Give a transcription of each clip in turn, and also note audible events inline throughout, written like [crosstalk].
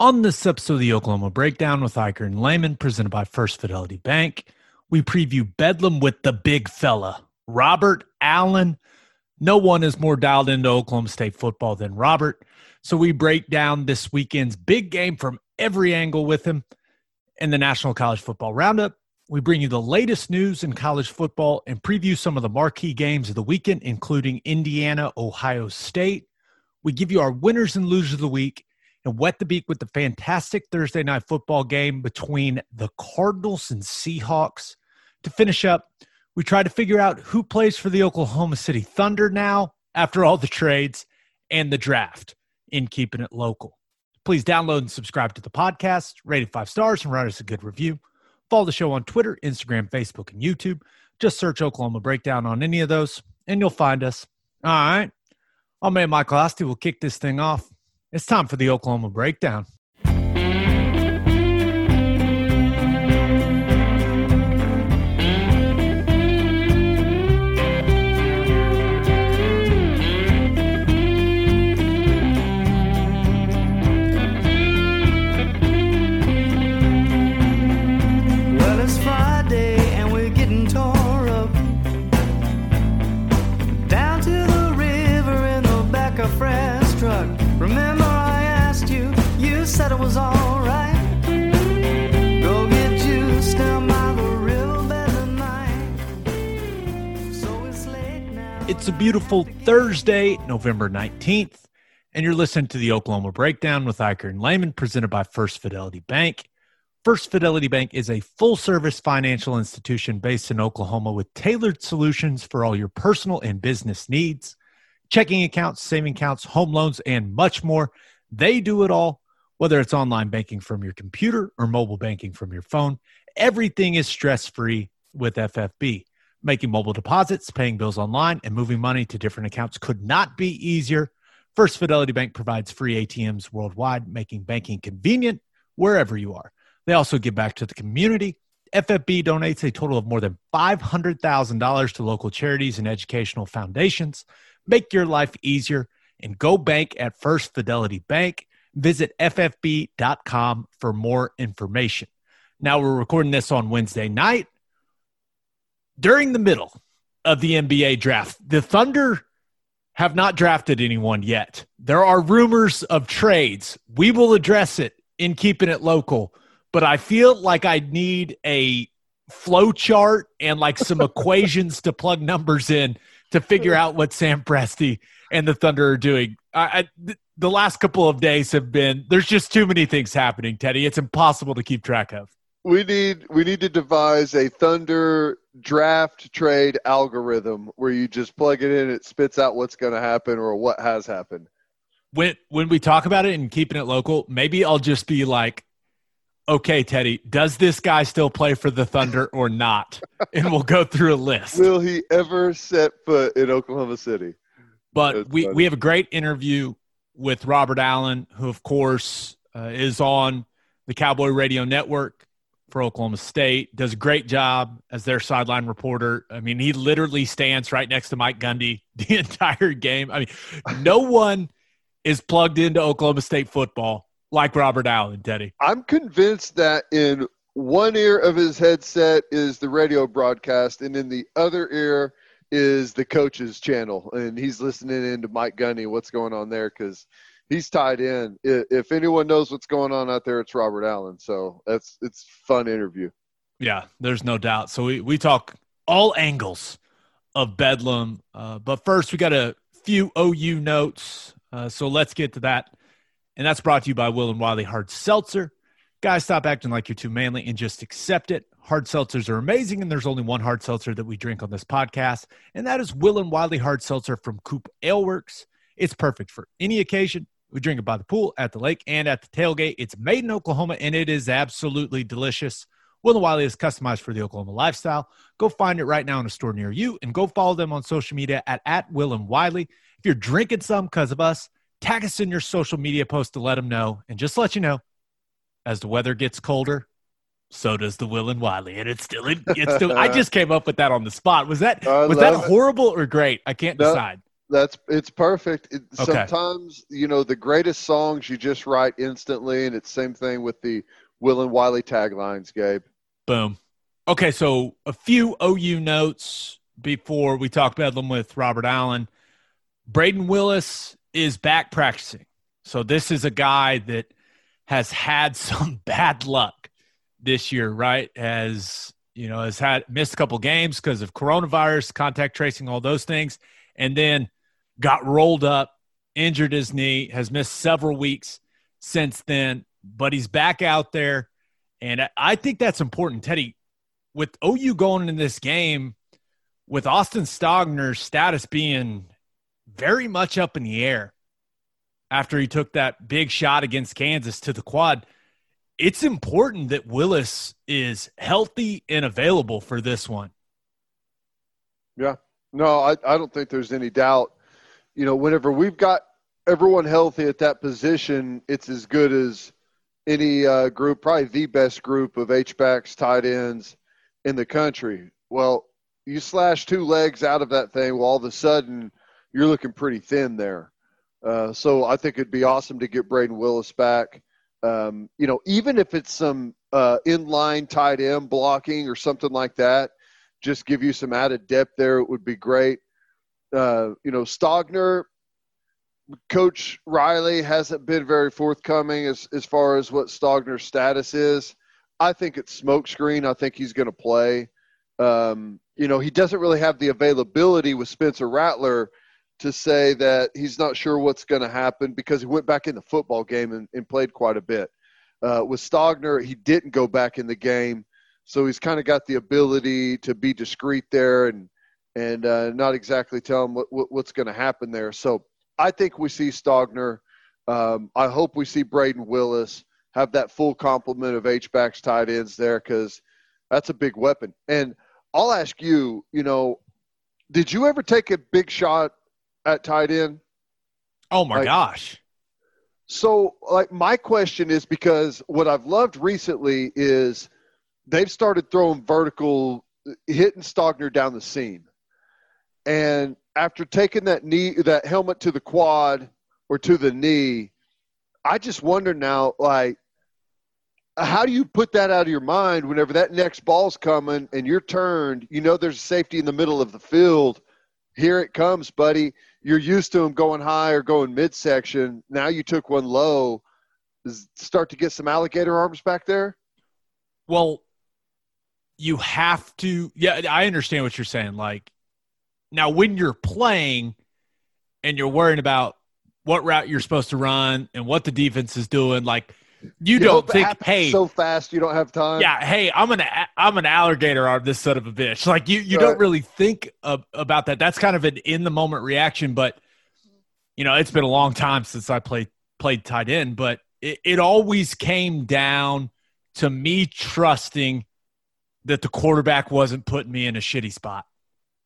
On this episode of the Oklahoma Breakdown with Ikard and Lehman, presented by First Fidelity Bank, we preview Bedlam with the big fella, Robert Allen. No one is more dialed into Oklahoma State football than Robert. So we break down this weekend's big game from every angle with him in the National College Football Roundup. We bring you the latest news in college football and preview some of the marquee games of the weekend, including Indiana, Ohio State. We give you our winners and losers of the week and wet the beak with the fantastic Thursday night football game between the Cardinals and Seahawks. To finish up, we try to figure out who plays for the Oklahoma City Thunder now after all the trades and the draft in keeping it local. Please download and subscribe to the podcast, rate it five stars, and write us a good review. Follow the show on Twitter, Instagram, Facebook, and YouTube. Just search Oklahoma Breakdown on any of those, and you'll find us. All right. I'm man Michael Asti. We'll kick this thing off. It's time for the Oklahoma Breakdown. It's a beautiful Thursday, November 19th, and you're listening to the Oklahoma Breakdown with Ikard and Lehman, presented by First Fidelity Bank. First Fidelity Bank is a full service financial institution based in Oklahoma with tailored solutions for all your personal and business needs checking accounts, saving accounts, home loans, and much more. They do it all, whether it's online banking from your computer or mobile banking from your phone. Everything is stress free with FFB. Making mobile deposits, paying bills online, and moving money to different accounts could not be easier. First Fidelity Bank provides free ATMs worldwide, making banking convenient wherever you are. They also give back to the community. FFB donates a total of more than $500,000 to local charities and educational foundations. Make your life easier and go bank at First Fidelity Bank. Visit ffb.com for more information. Now we're recording this on Wednesday night during the middle of the NBA draft. The Thunder have not drafted anyone yet. There are rumors of trades. We will address it in keeping it local, but I feel like I need a flow chart and like some [laughs] equations to plug numbers in to figure out what Sam Presti and the Thunder are doing. I, I, th- the last couple of days have been there's just too many things happening, Teddy. It's impossible to keep track of. We need we need to devise a thunder draft trade algorithm where you just plug it in it spits out what's going to happen or what has happened when when we talk about it and keeping it local, maybe I'll just be like, okay, Teddy, does this guy still play for the Thunder or not? [laughs] And we'll go through a list. will he ever set foot in oklahoma city But That's we, funny. we have a great interview with Robert Allen, who, of course, uh, is on the Cowboy Radio Network for Oklahoma State, does a great job as their sideline reporter. I mean, he literally stands right next to Mike Gundy [laughs] the entire game. I mean, no [laughs] one is plugged into Oklahoma State football like Robert Allen, Teddy. i'm convinced that in one ear of his headset is the radio broadcast and in the other ear is the coach's channel and he's listening into mike Gundy. what's going on there because he's tied in if anyone knows what's going on out there it's robert allen so that's it's fun interview Yeah, there's no doubt. So we, we talk all angles of Bedlam. Uh, but first, we got a few OU notes. Uh, so let's get to that. And that's brought to you by Will and Wiley Hard Seltzer. Guys, stop acting like you're too manly and just accept it. Hard seltzers are amazing, and there's only one hard seltzer that we drink on this podcast, and that is Will and Wiley Hard Seltzer from Coop Ale Works. It's perfect for any occasion. We drink it by the pool, at the lake, and at the tailgate. It's made in Oklahoma, and it is absolutely delicious. Will and Wiley is customized for the Oklahoma lifestyle. Go find it right now in a store near you, and go follow them on social media at, at Will and Wiley. If you're drinking some because of us, tag us in your social media post to let them know. And just let you know, as the weather gets colder, so does the Will and Wiley, and it's still it's still. I [laughs] just came up with that on the spot. Was that I was that it. horrible or great? I can't No. decide. That's it's perfect. It, Okay. Sometimes you know the greatest songs you just write instantly, and it's same thing with the Will and Wiley taglines, Gabe. Boom. Okay, so a few OU notes before we talk Bedlam with Robert Allen. Brayden Willis is back practicing. So this is a guy that has had [laughs] some bad luck this year, right? Has you know has had missed a couple games because of coronavirus, contact tracing, all those things, and then got rolled up, injured his knee, has missed several weeks since then, but he's back out there. And I- think that's important, Teddy. With OU going in this game, with Austin Stogner's status being very much up in the air after he took that big shot against Kansas to the quad, it's important that Willis is healthy and available for this one. Yeah. No, I, I don't think there's any doubt. You know, whenever we've got everyone healthy at that position, it's as good as any uh, group, probably the best group of H-backs, tight ends in the country. Well, you slash two legs out of that thing, well, all of a sudden you're looking pretty thin there. Uh, so I think it'd be awesome to get Brayden Willis back. Um, you know, even if it's some uh, inline tight end blocking or something like that, just give you some added depth there. It would be great. Uh, you know, Stogner, Coach Riley hasn't been very forthcoming as, as far as what Stogner's status is. I think it's smokescreen. I think he's going to play. Um, you know, he doesn't really have the availability with Spencer Rattler to say that he's not sure what's going to happen because he went back in the football game and, and played quite a bit. Uh, with Stogner, he didn't go back in the game, so he's kind of got the ability to be discreet there and and uh, not exactly tell him what, what, what's going to happen there. So I think we see Stogner. Um, I hope we see Brayden Willis have that full complement of H backs tight ends there because that's a big weapon. And I'll ask you, you know, did you ever take a big shot at tight end? Oh my Like- gosh. So, like, my question is because what I've loved recently is they've started throwing vertical, hitting Stogner down the seam. And after taking that knee, that helmet to the quad or to the knee, I just wonder now, like, how do you put that out of your mind whenever that next ball's coming and you're turned? You know, there's a safety in the middle of the field. Here it comes, buddy. You're used to them going high or going midsection. Now you took one low. Start to get some alligator arms back there? Well, you have to. Yeah, I understand what you're saying. Like, now when you're playing and you're worrying about what route you're supposed to run and what the defense is doing, like, you, don't think, hey, so fast you don't have time. yeah, hey, I'm an I'm an alligator arm this son of a bitch. Like you you Right. don't really think of, about that. That's kind of an in the moment reaction, but you know, it's been a long time since I played played tight end, but it, it always came down to me trusting that the quarterback wasn't putting me in a shitty spot.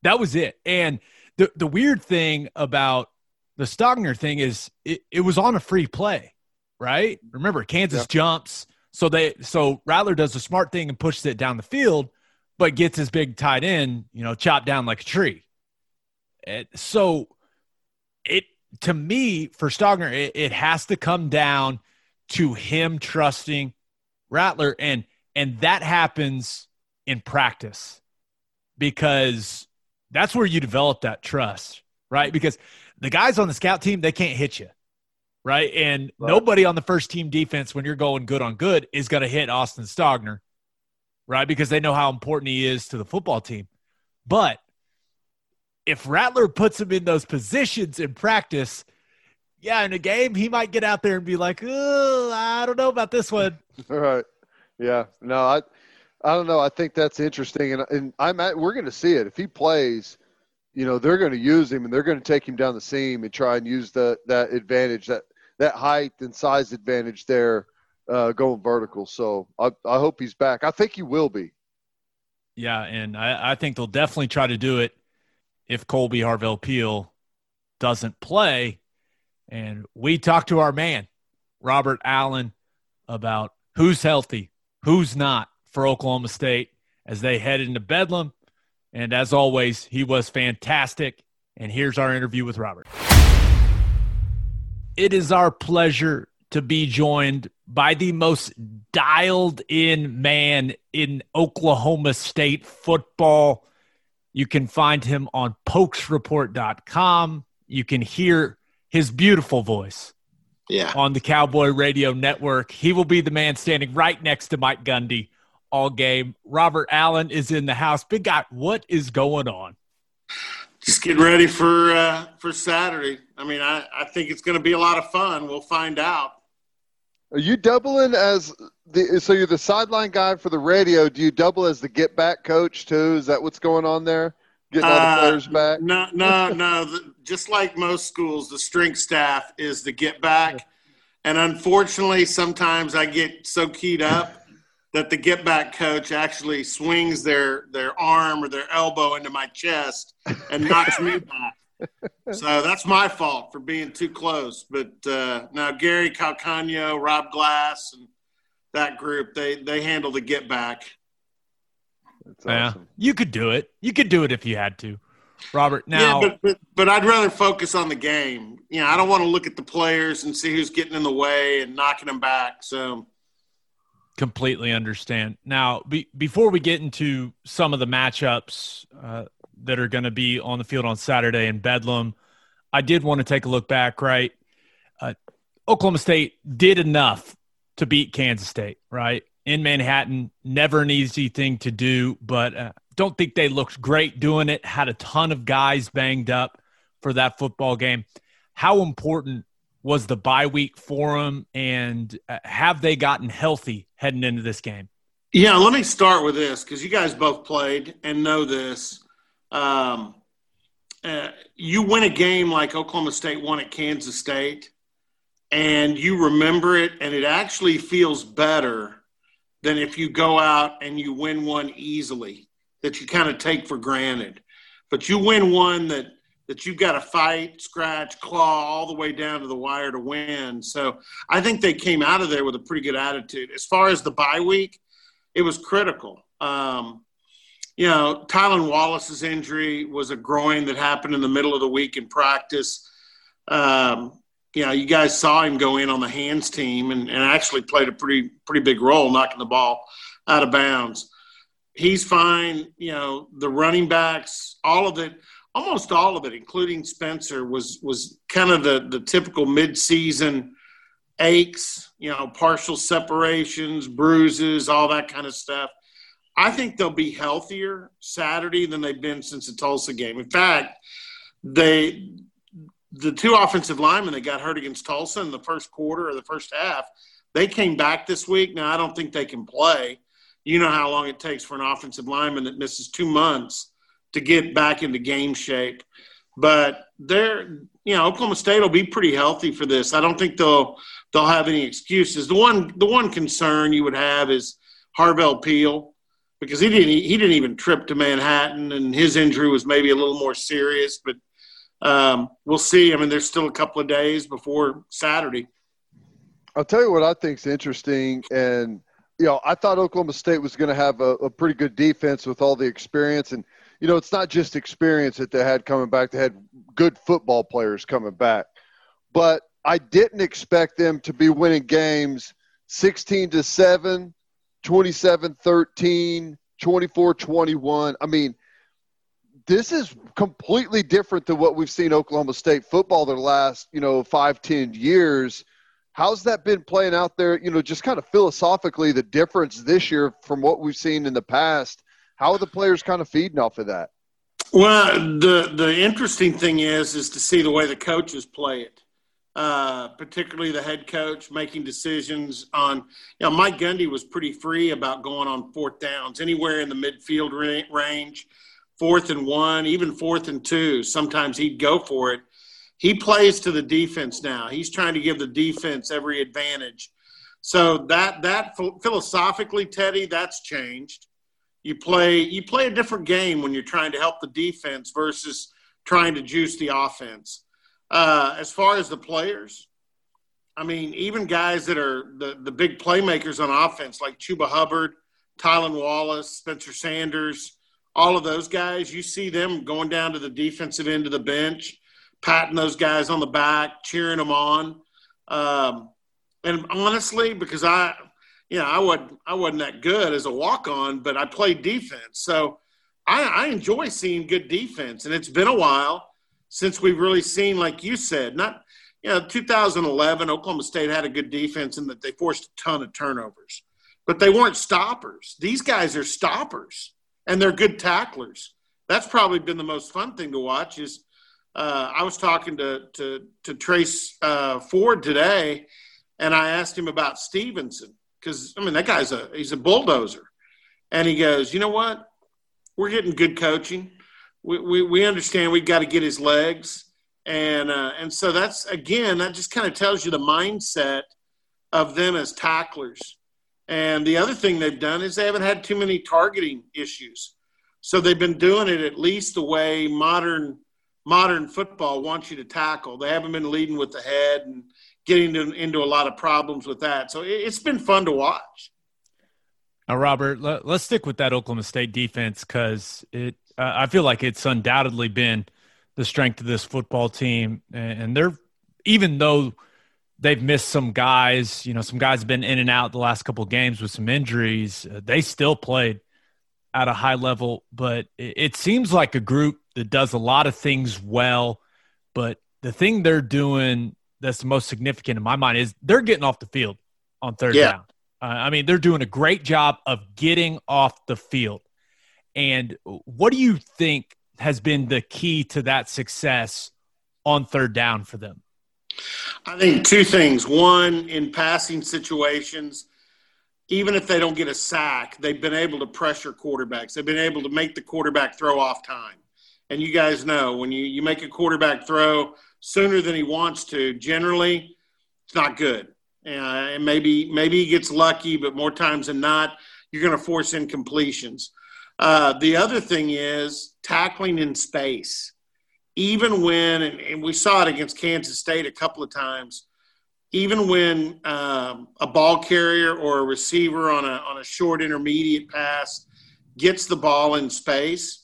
That was it. And the the weird thing about the Stogner thing is it, it was on a free play, right? Remember, Kansas Yeah. jumps, so they so Rattler does the smart thing and pushes it down the field, but gets his big tight end, you know, chopped down like a tree. And so it to me for Stogner, it, it has to come down to him trusting Rattler, and and that happens in practice because that's where you develop that trust, right? Because the guys on the scout team they can't hit you, right? And Right. nobody on the first team defense when you're going good on good is going to hit Austin Stogner, right? Because they know how important he is to the football team. But if Rattler puts him in those positions in practice, yeah, in a game he might get out there and be like, "Oh, I don't know about this one." All [laughs] right. Yeah. No, I, I don't know. I think that's interesting, and and I'm at, we're going to see it if he plays. You know, they're going to use him, and they're going to take him down the seam and try and use the that advantage, that that height and size advantage there, uh, going vertical. So I I hope he's back. I think he will be. Yeah, and I, I think they'll definitely try to do it if Kolby Harvell Peel doesn't play. And we talked to our man, Robert Allen, about who's healthy, who's not for Oklahoma State as they head into Bedlam. And as always, he was fantastic And here's our interview with Robert. It is our pleasure to be joined by the most dialed in man in Oklahoma State football. You can find him on pokesreport.com. You can hear his beautiful voice Yeah. on the Cowboy Radio Network. He will be the man standing right next to Mike Gundy all game. Robert Allen is in the house. Big guy, what is going on? Just getting ready for uh, for Saturday. I mean, I, I think it's going to be a lot of fun. We'll find out. Are you doubling as the so you're the sideline guy for the radio? Do you double as the get back coach too? Is that what's going on there? Getting all the Uh, players back? No, no, no. The, just like most schools, the strength staff is the get back. And unfortunately, sometimes I get so keyed up that the get back coach actually swings their, their arm or their elbow into my chest and knocks me [laughs] back. So that's my fault for being too close. But uh, now Gary Calcano, Rob Glass, and that group, they, they handle the get back. That's Yeah. You could do it. You could do it if you had to. Robert, now yeah, but, but but I'd rather focus on the game. You know, I don't want to look at the players and see who's getting in the way and knocking them back. So completely understand. Now, be, before we get into some of the matchups uh, that are going to be on the field on Saturday in Bedlam, I did want to take a look back, right? Uh, Oklahoma State did enough to beat Kansas State, right? In Manhattan, never an easy thing to do, but uh, don't think they looked great doing it. Had a ton of guys banged up for that football game. How important was the bye week for them, and uh, have they gotten healthy heading into this game? yeah, let me start with this because you guys both played and know this. Um, uh, you win a game like Oklahoma State won at Kansas State, and you remember it, and it actually feels better than if you go out and you win one easily that you kind of take for granted. But you win one that that you've got to fight, scratch, claw all the way down to the wire to win. So I think they came out of there with a pretty good attitude. As far as the bye week, it was critical. Um, you know, Tylan Wallace's injury was a groin that happened in the middle of the week in practice. Um, you know, you guys saw him go in on the hands team and, and actually played a pretty pretty big role knocking the ball out of bounds. He's fine. You know, the running backs, all of it, almost all of it, including Spencer, was was kind of the the typical midseason aches. You know, partial separations, bruises, all that kind of stuff. I think they'll be healthier Saturday than they've been since the Tulsa game. In fact, they the two offensive linemen that got hurt against Tulsa in the first quarter or the first half, they came back this week. Now I don't think they can play. You know how long it takes for an offensive lineman that misses two months to get back into game shape. But they're you know, Oklahoma State will be pretty healthy for this. I don't think they'll they'll have any excuses. The one the one concern you would have is Harvell Peel because he didn't he didn't even trip to Manhattan and his injury was maybe a little more serious, but um, we'll see. I mean, there's still a couple of days before Saturday. I'll tell you what I think's interesting, and you know, I thought Oklahoma State was going to have a, a pretty good defense with all the experience, and you know, it's not just experience that they had coming back; they had good football players coming back. But I didn't expect them to be winning games 16 to 7, 27 13, 24 21. I mean, this is completely different than what we've seen Oklahoma State football the last, you know, five, ten years. How's that been playing out there? You know, just kind of philosophically, the difference this year from what we've seen in the past. How are the players kind of feeding off of that? Well, the the interesting thing is is to see the way the coaches play it. Uh, particularly the head coach making decisions on. You know, Mike Gundy was pretty free about going on fourth downs anywhere in the midfield range, fourth and one, even fourth and two. Sometimes he'd go for it. He plays to the defense now. He's trying to give the defense every advantage. So that that philosophically, Teddy, that's changed. You play you play a different game when you're trying to help the defense versus trying to juice the offense. Uh, as far as the players, I mean, even guys that are the, the big playmakers on offense, like Chuba Hubbard, Tylan Wallace, Spencer Sanders, all of those guys, you see them going down to the defensive end of the bench, patting those guys on the back, cheering them on. Um, and honestly, because I, you know, I wasn't I wasn't that good as a walk on, but I played defense, so I, I enjoy seeing good defense. And it's been a while since we've really seen, like you said, not you know, 2011, Oklahoma State had a good defense in that they forced a ton of turnovers, but they weren't stoppers. These guys are stoppers, and they're good tacklers. That's probably been the most fun thing to watch. Is uh, I was talking to to, to Trace uh, Ford today, and I asked him about Stevenson because I mean that guy's a he's a bulldozer, and he goes, you know what, we're getting good coaching. We we, we understand we've got to get his legs and uh, and so that's again that just kind of tells you the mindset of them as tacklers. And the other thing they've done is they haven't had too many targeting issues, so they've been doing it at least the way modern modern football wants you to tackle. They haven't been leading with the head and getting into, into a lot of problems with that. So it, has been fun to watch. Now, Robert, let, us stick with that Oklahoma State defense because it. Uh, I feel like it's undoubtedly been – the strength of this football team. And they're, even though they've missed some guys, you know, some guys have been in and out the last couple of games with some injuries, uh, they still played at a high level. But it, it seems like a group that does a lot of things well. But the thing they're doing that's the most significant in my mind is they're getting off the field on third yeah. down. Uh, I mean, they're doing a great job of getting off the field. And what do you think has been the key to that success on third down for them? I think two things. One, in passing situations, even if they don't get a sack, they've been able to pressure quarterbacks. They've been able to make the quarterback throw off time. And you guys know when you, you make a quarterback throw sooner than he wants to, generally, it's not good. Uh, and maybe maybe he gets lucky, but more times than not, you're going to force incompletions. Uh, the other thing is tackling in space. Even when, and, and, we saw it against Kansas State a couple of times, even when um, a ball carrier or a receiver on a, on a short intermediate pass gets the ball in space,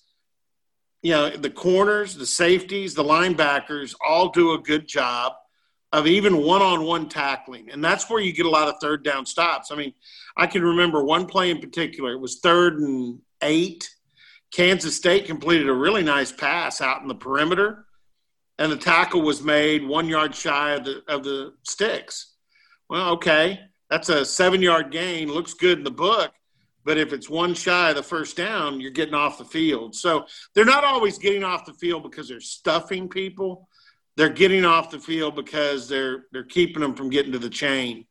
you know, the corners, the safeties, the linebackers all do a good job of even one on one tackling. And that's where you get a lot of third down stops. I mean, I can remember one play in particular. It was third and eight. Kansas State completed a really nice pass out in the perimeter, and the tackle was made one yard shy of the, of the sticks. Well, okay, that's a seven yard gain. Looks good in the book, but if it's one shy of the first down, you're getting off the field. So they're not always getting off the field because they're stuffing people. They're getting off the field because they're they're keeping them from getting to the chain.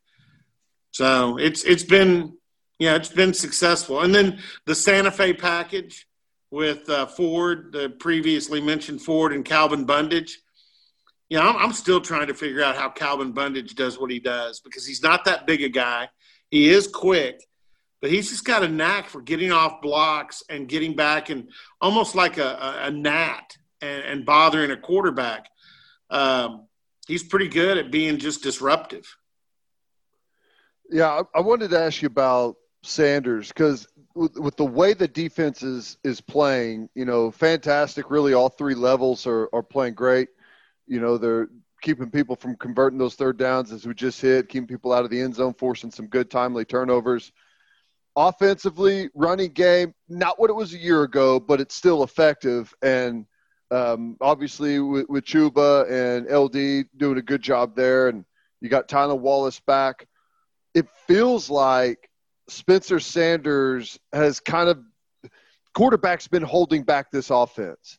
So it's it's been yeah, it's been successful. And then the Santa Fe package with uh, Ford, the previously mentioned Ford and Calvin Bundage. Yeah, I'm, I'm still trying to figure out how Calvin Bundage does what he does because he's not that big a guy. He is quick, but he's just got a knack for getting off blocks and getting back and almost like a, a, a gnat and, and, bothering a quarterback. Um, he's pretty good at being just disruptive. Yeah, I, I wanted to ask you about Sanders because with, with, the way the defense is is playing, you know, fantastic. Really, all three levels are are playing great. You know, they're keeping people from converting those third downs as we just hit, keeping people out of the end zone, forcing some good timely turnovers. Offensively, running game, not what it was a year ago, but it's still effective. And um, obviously, with, with Chuba and LD doing a good job there, and you got Tylan Wallace back. It feels like Spencer Sanders has kind of quarterback's been holding back this offense.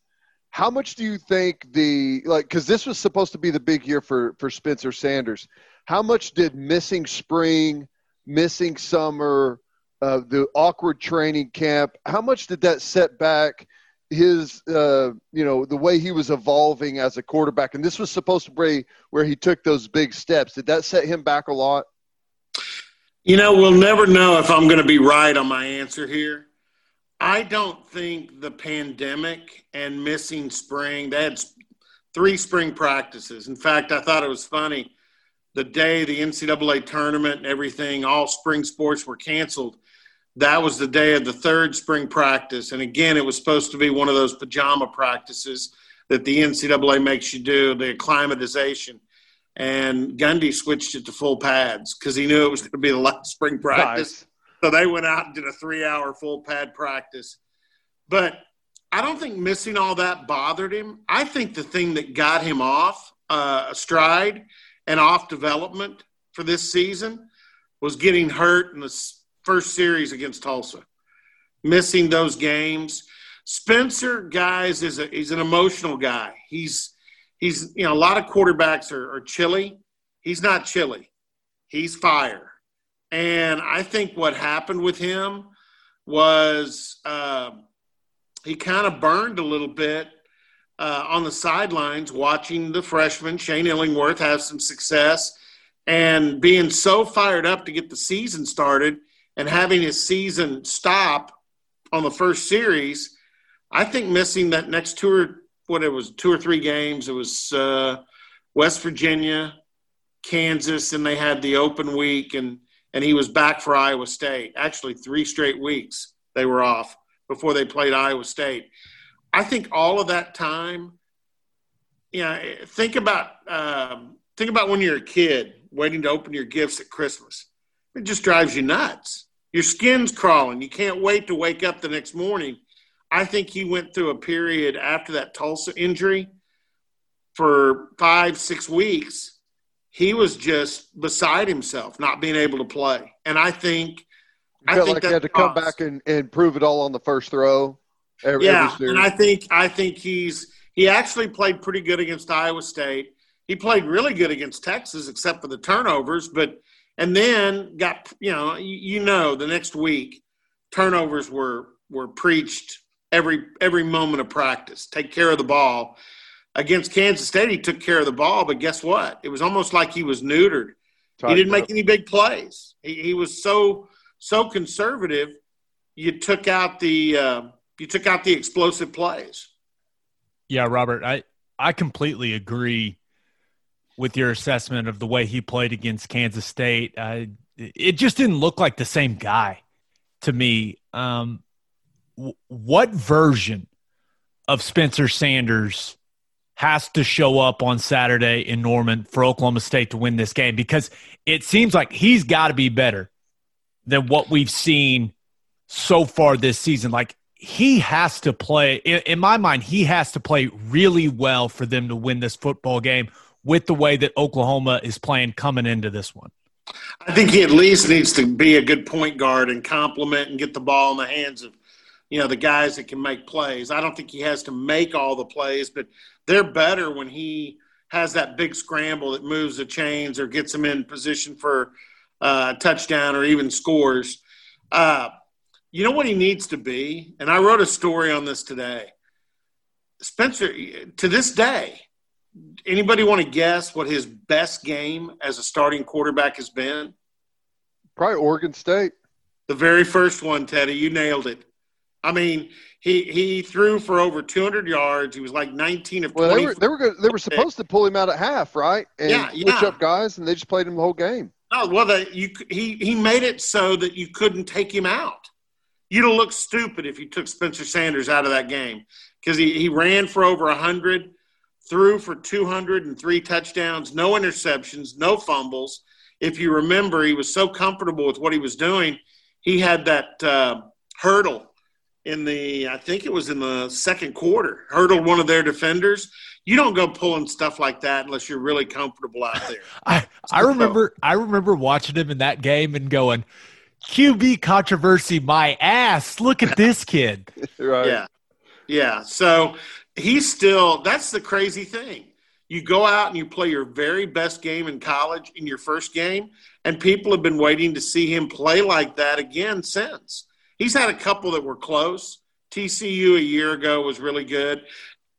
How much do you think the like because this was supposed to be the big year for for Spencer Sanders? How much did missing spring, missing summer, uh, the awkward training camp? How much did that set back his uh, you know the way he was evolving as a quarterback? And this was supposed to be where he took those big steps. Did that set him back a lot? You know, we'll never know if I'm going to be right on my answer here. I don't think the pandemic and missing spring, they had three spring practices. In fact, I thought it was funny. The day the NCAA tournament and everything, all spring sports were canceled. that was the day of the third spring practice. And again, it was supposed to be one of those pajama practices that the NCAA makes you do, the acclimatization. And Gundy switched it to full pads because he knew it was going to be the last spring practice. Nice. So they went out and did a three hour full pad practice. But I don't think missing all that bothered him. I think the thing that got him off uh, stride and off development for this season was getting hurt in the first series against Tulsa, missing those games. Spencer, guys, is a, he's an emotional guy. He's he's you know a lot of quarterbacks are, are chilly. He's not chilly. He's fire. And I think what happened with him was uh, he kind of burned a little bit uh, on the sidelines watching the freshman Shane Illingworth have some success and being so fired up to get the season started and having his season stop on the first series. I think missing that next two or what it was two or three games. It was uh, West Virginia, Kansas, and they had the open week, and and he was back for Iowa State. Actually, three straight weeks they were off before they played Iowa State. I think all of that time, you know, think about um, think about when you're a kid waiting to open your gifts at Christmas. It just drives you nuts. Your skin's crawling. You can't wait to wake up the next morning. I think he went through a period after that Tulsa injury for five, six weeks. He was just beside himself, not being able to play. And I think, I think like he had to come back and, and prove it all on the first throw. Every, yeah, every and. I think I think he's he actually played pretty good against Iowa State. He played really good against Texas, except for the turnovers. But and then got you know you, you know the next week turnovers were were preached every every moment of practice. Take care of the ball. Against Kansas State, he took care of the ball, but guess what? It was almost like he was neutered. he didn't make any big plays. He, he was so so conservative. You took out the uh, you took out the explosive plays. Yeah, Robert, I I completely agree with your assessment of the way he played against Kansas State. I, it just didn't look like the same guy to me. Um, w- what version of Spencer Sanders has to show up on Saturday in Norman for Oklahoma State to win this game? Because it seems like he's got to be better than what we've seen so far this season. Like he has to play in, my mind he has to play really well for them to win this football game with the way that oklahoma is playing coming into this one I think he at least needs to be a good point guard and complement and get the ball in the hands of, you know, the guys that can make plays. I don't think he has to make all the plays, but they're better when he has that big scramble that moves the chains or gets them in position for uh, a touchdown or even scores. Uh, you know what he needs to be? And I wrote a story on this today. Spencer, to this day, anybody want to guess what his best game as a starting quarterback has been? Probably Oregon State. The very first one, Teddy, you nailed it. I mean, he he threw for over 200 yards. He was like 19 of Well, 20. they were they were good, they were supposed to pull him out at half, right? And Yeah, switch up guys, and they just played him the whole game. Oh, well, the, you, he, he made it so that you couldn't take him out. You'd have looked stupid if you took Spencer Sanders out of that game because he, he ran for over 100, threw for 203 touchdowns, no interceptions, no fumbles. If you remember, he was so comfortable with what he was doing. He had that uh, hurdle in the, I think it was in the second quarter, hurdled one of their defenders. You don't go pulling stuff like that unless you're really comfortable out there. [laughs] i i remember i remember watching him in that game and going qb controversy my ass look at this kid [laughs] Right. Yeah. Yeah. So he's still, that's the crazy thing. You go out and you play your very best game in college in your first game, and people have been waiting to see him play like that again since. He's had a couple that were close. TCU a year ago was really good.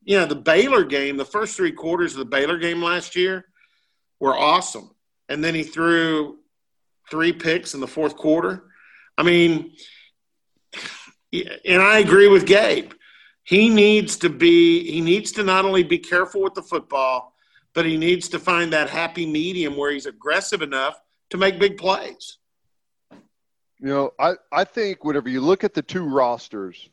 You know, the Baylor game, the first three quarters of the Baylor game last year were awesome. And then he threw three picks in the fourth quarter. I mean, and I agree with Gabe. He needs to be he needs to not only be careful with the football, but he needs to find that happy medium where he's aggressive enough to make big plays. You know, I, I think whenever you look at the two rosters,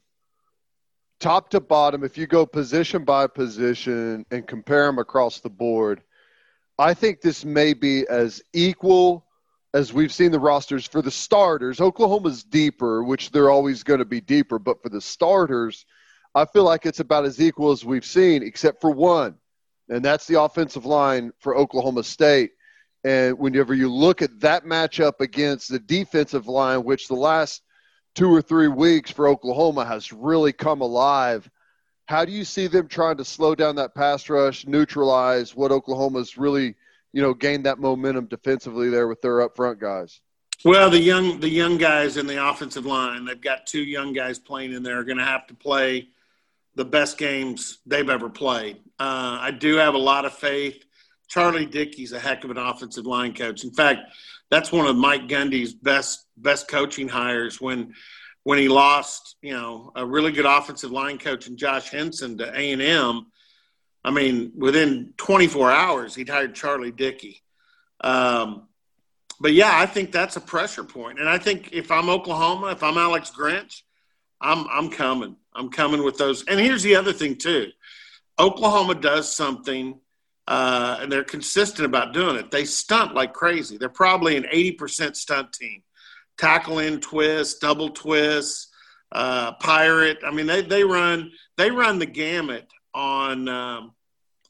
top to bottom, if you go position by position and compare them across the board, I think this may be as equal as we've seen the rosters for the starters. Oklahoma's deeper, which they're always going to be deeper, but for the starters, I feel like it's about as equal as we've seen, except for one, and that's the offensive line for Oklahoma State. And whenever you look at that matchup against the defensive line, which the last two or three weeks for Oklahoma has really come alive, how do you see them trying to slow down that pass rush, neutralize what Oklahoma's really, you know, gained that momentum defensively there with their up front guys? Well, the young the young guys in the offensive line, they've got two young guys playing in there, are going to have to play the best games they've ever played. Uh, I do have a lot of faith. Charlie Dickey's a heck of an offensive line coach. In fact, that's one of Mike Gundy's best best coaching hires when when he lost, you know, a really good offensive line coach and Josh Henson to A and M. I mean, within 24 hours, he'd hired Charlie Dickey. Um, but yeah, I think that's a pressure point. and I think if I'm Oklahoma, if I'm Alex Grinch, I'm I'm coming. I'm coming with those. And here's the other thing too: Oklahoma does something, uh, and they're consistent about doing it. They stunt like crazy. They're probably an 80% stunt team tackle in twist, double twist, uh, pirate. I mean, they, they run they run the gamut on um,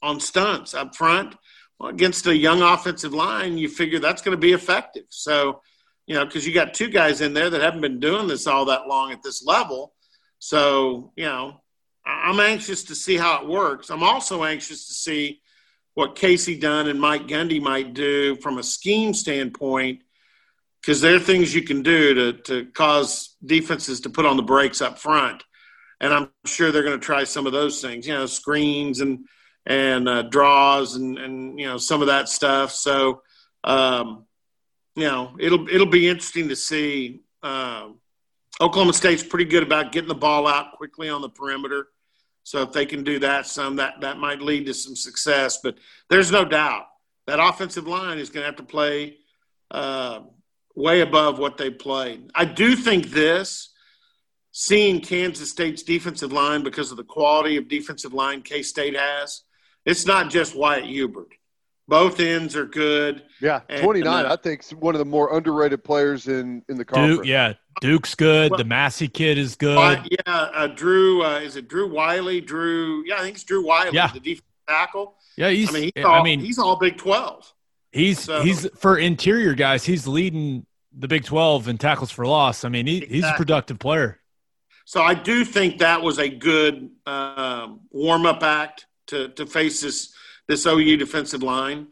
on stunts up front. Well, against a young offensive line, you figure that's going to be effective. So, you know, because you got two guys in there that haven't been doing this all that long at this level. So, you know, I'm anxious to see how it works. I'm also anxious to see what Kasey Dunn and Mike Gundy might do from a scheme standpoint because there are things you can do to, to cause defenses to put on the brakes up front. And I'm sure they're going to try some of those things, you know, screens and, and uh, draws and, and, you know, some of that stuff. So, um, you know, it'll, it'll be interesting to see. Uh, Oklahoma State's pretty good about getting the ball out quickly on the perimeter. So if they can do that some, that, that might lead to some success. But there's no doubt that offensive line is going to have to play uh, – way above what they played. I do think this, seeing Kansas State's defensive line because of the quality of defensive line K State has, it's not just Wyatt Hubert. Both ends are good. Yeah, 29, uh, I think, one of the more underrated players in, in the conference. Duke, yeah, Duke's good. Well, the Massey kid is good. Uh, yeah, uh, Drew, uh, is it Drew Wiley? Drew, yeah, I think it's Drew Wiley, yeah. the defensive tackle. Yeah, he's. I mean, he's all, I mean, he's all Big Twelve. He's so, he's for interior guys. He's leading the Big Twelve in tackles for loss. I mean, he, exactly. he's a productive player. So I do think that was a good um, warm up act to to face this this OU defensive line.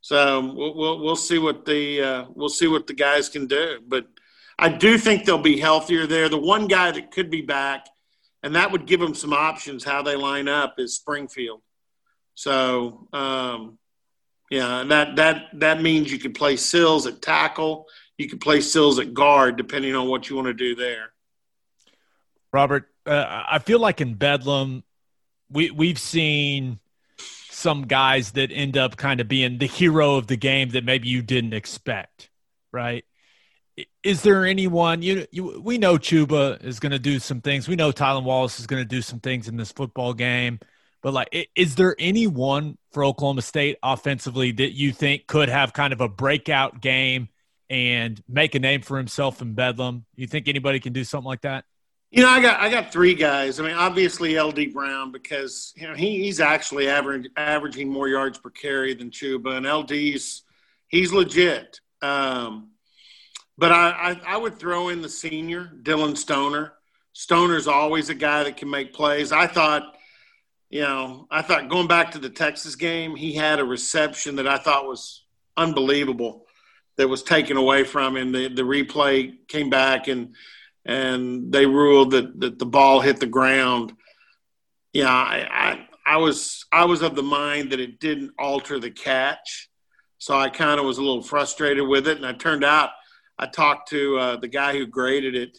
So we'll we'll, we'll see what the uh, we'll see what the guys can do. But I do think they'll be healthier there. The one guy that could be back, and that would give them some options how they line up is Springfield. So um, yeah, that that that means you could play Sills at tackle. You could play Sills at guard, depending on what you want to do there. Robert, uh, I feel like in Bedlam, we we've seen some guys that end up kind of being the hero of the game that maybe you didn't expect, right? Is there anyone you, you we know Chuba is going to do some things. We know Tylan Wallace is going to do some things in this football game. But like, is there anyone for Oklahoma State offensively that you think could have kind of a breakout game and make a name for himself in Bedlam? You think anybody can do something like that? You know, I got I got three guys. I mean, obviously LD Brown because you know he, he's actually average, averaging more yards per carry than Chuba, and LD's he's legit. Um, but I, I, I would throw in the senior Dillon Stoner. Stoner's always a guy that can make plays. I thought you know, I thought going back to the Texas game, he had a reception that I thought was unbelievable that was taken away from him. The, the replay came back and and they ruled that, that the ball hit the ground. Yeah, I, I I was I was of the mind that it didn't alter the catch, so I kind of was a little frustrated with it. And I turned out I talked to uh, the guy who graded it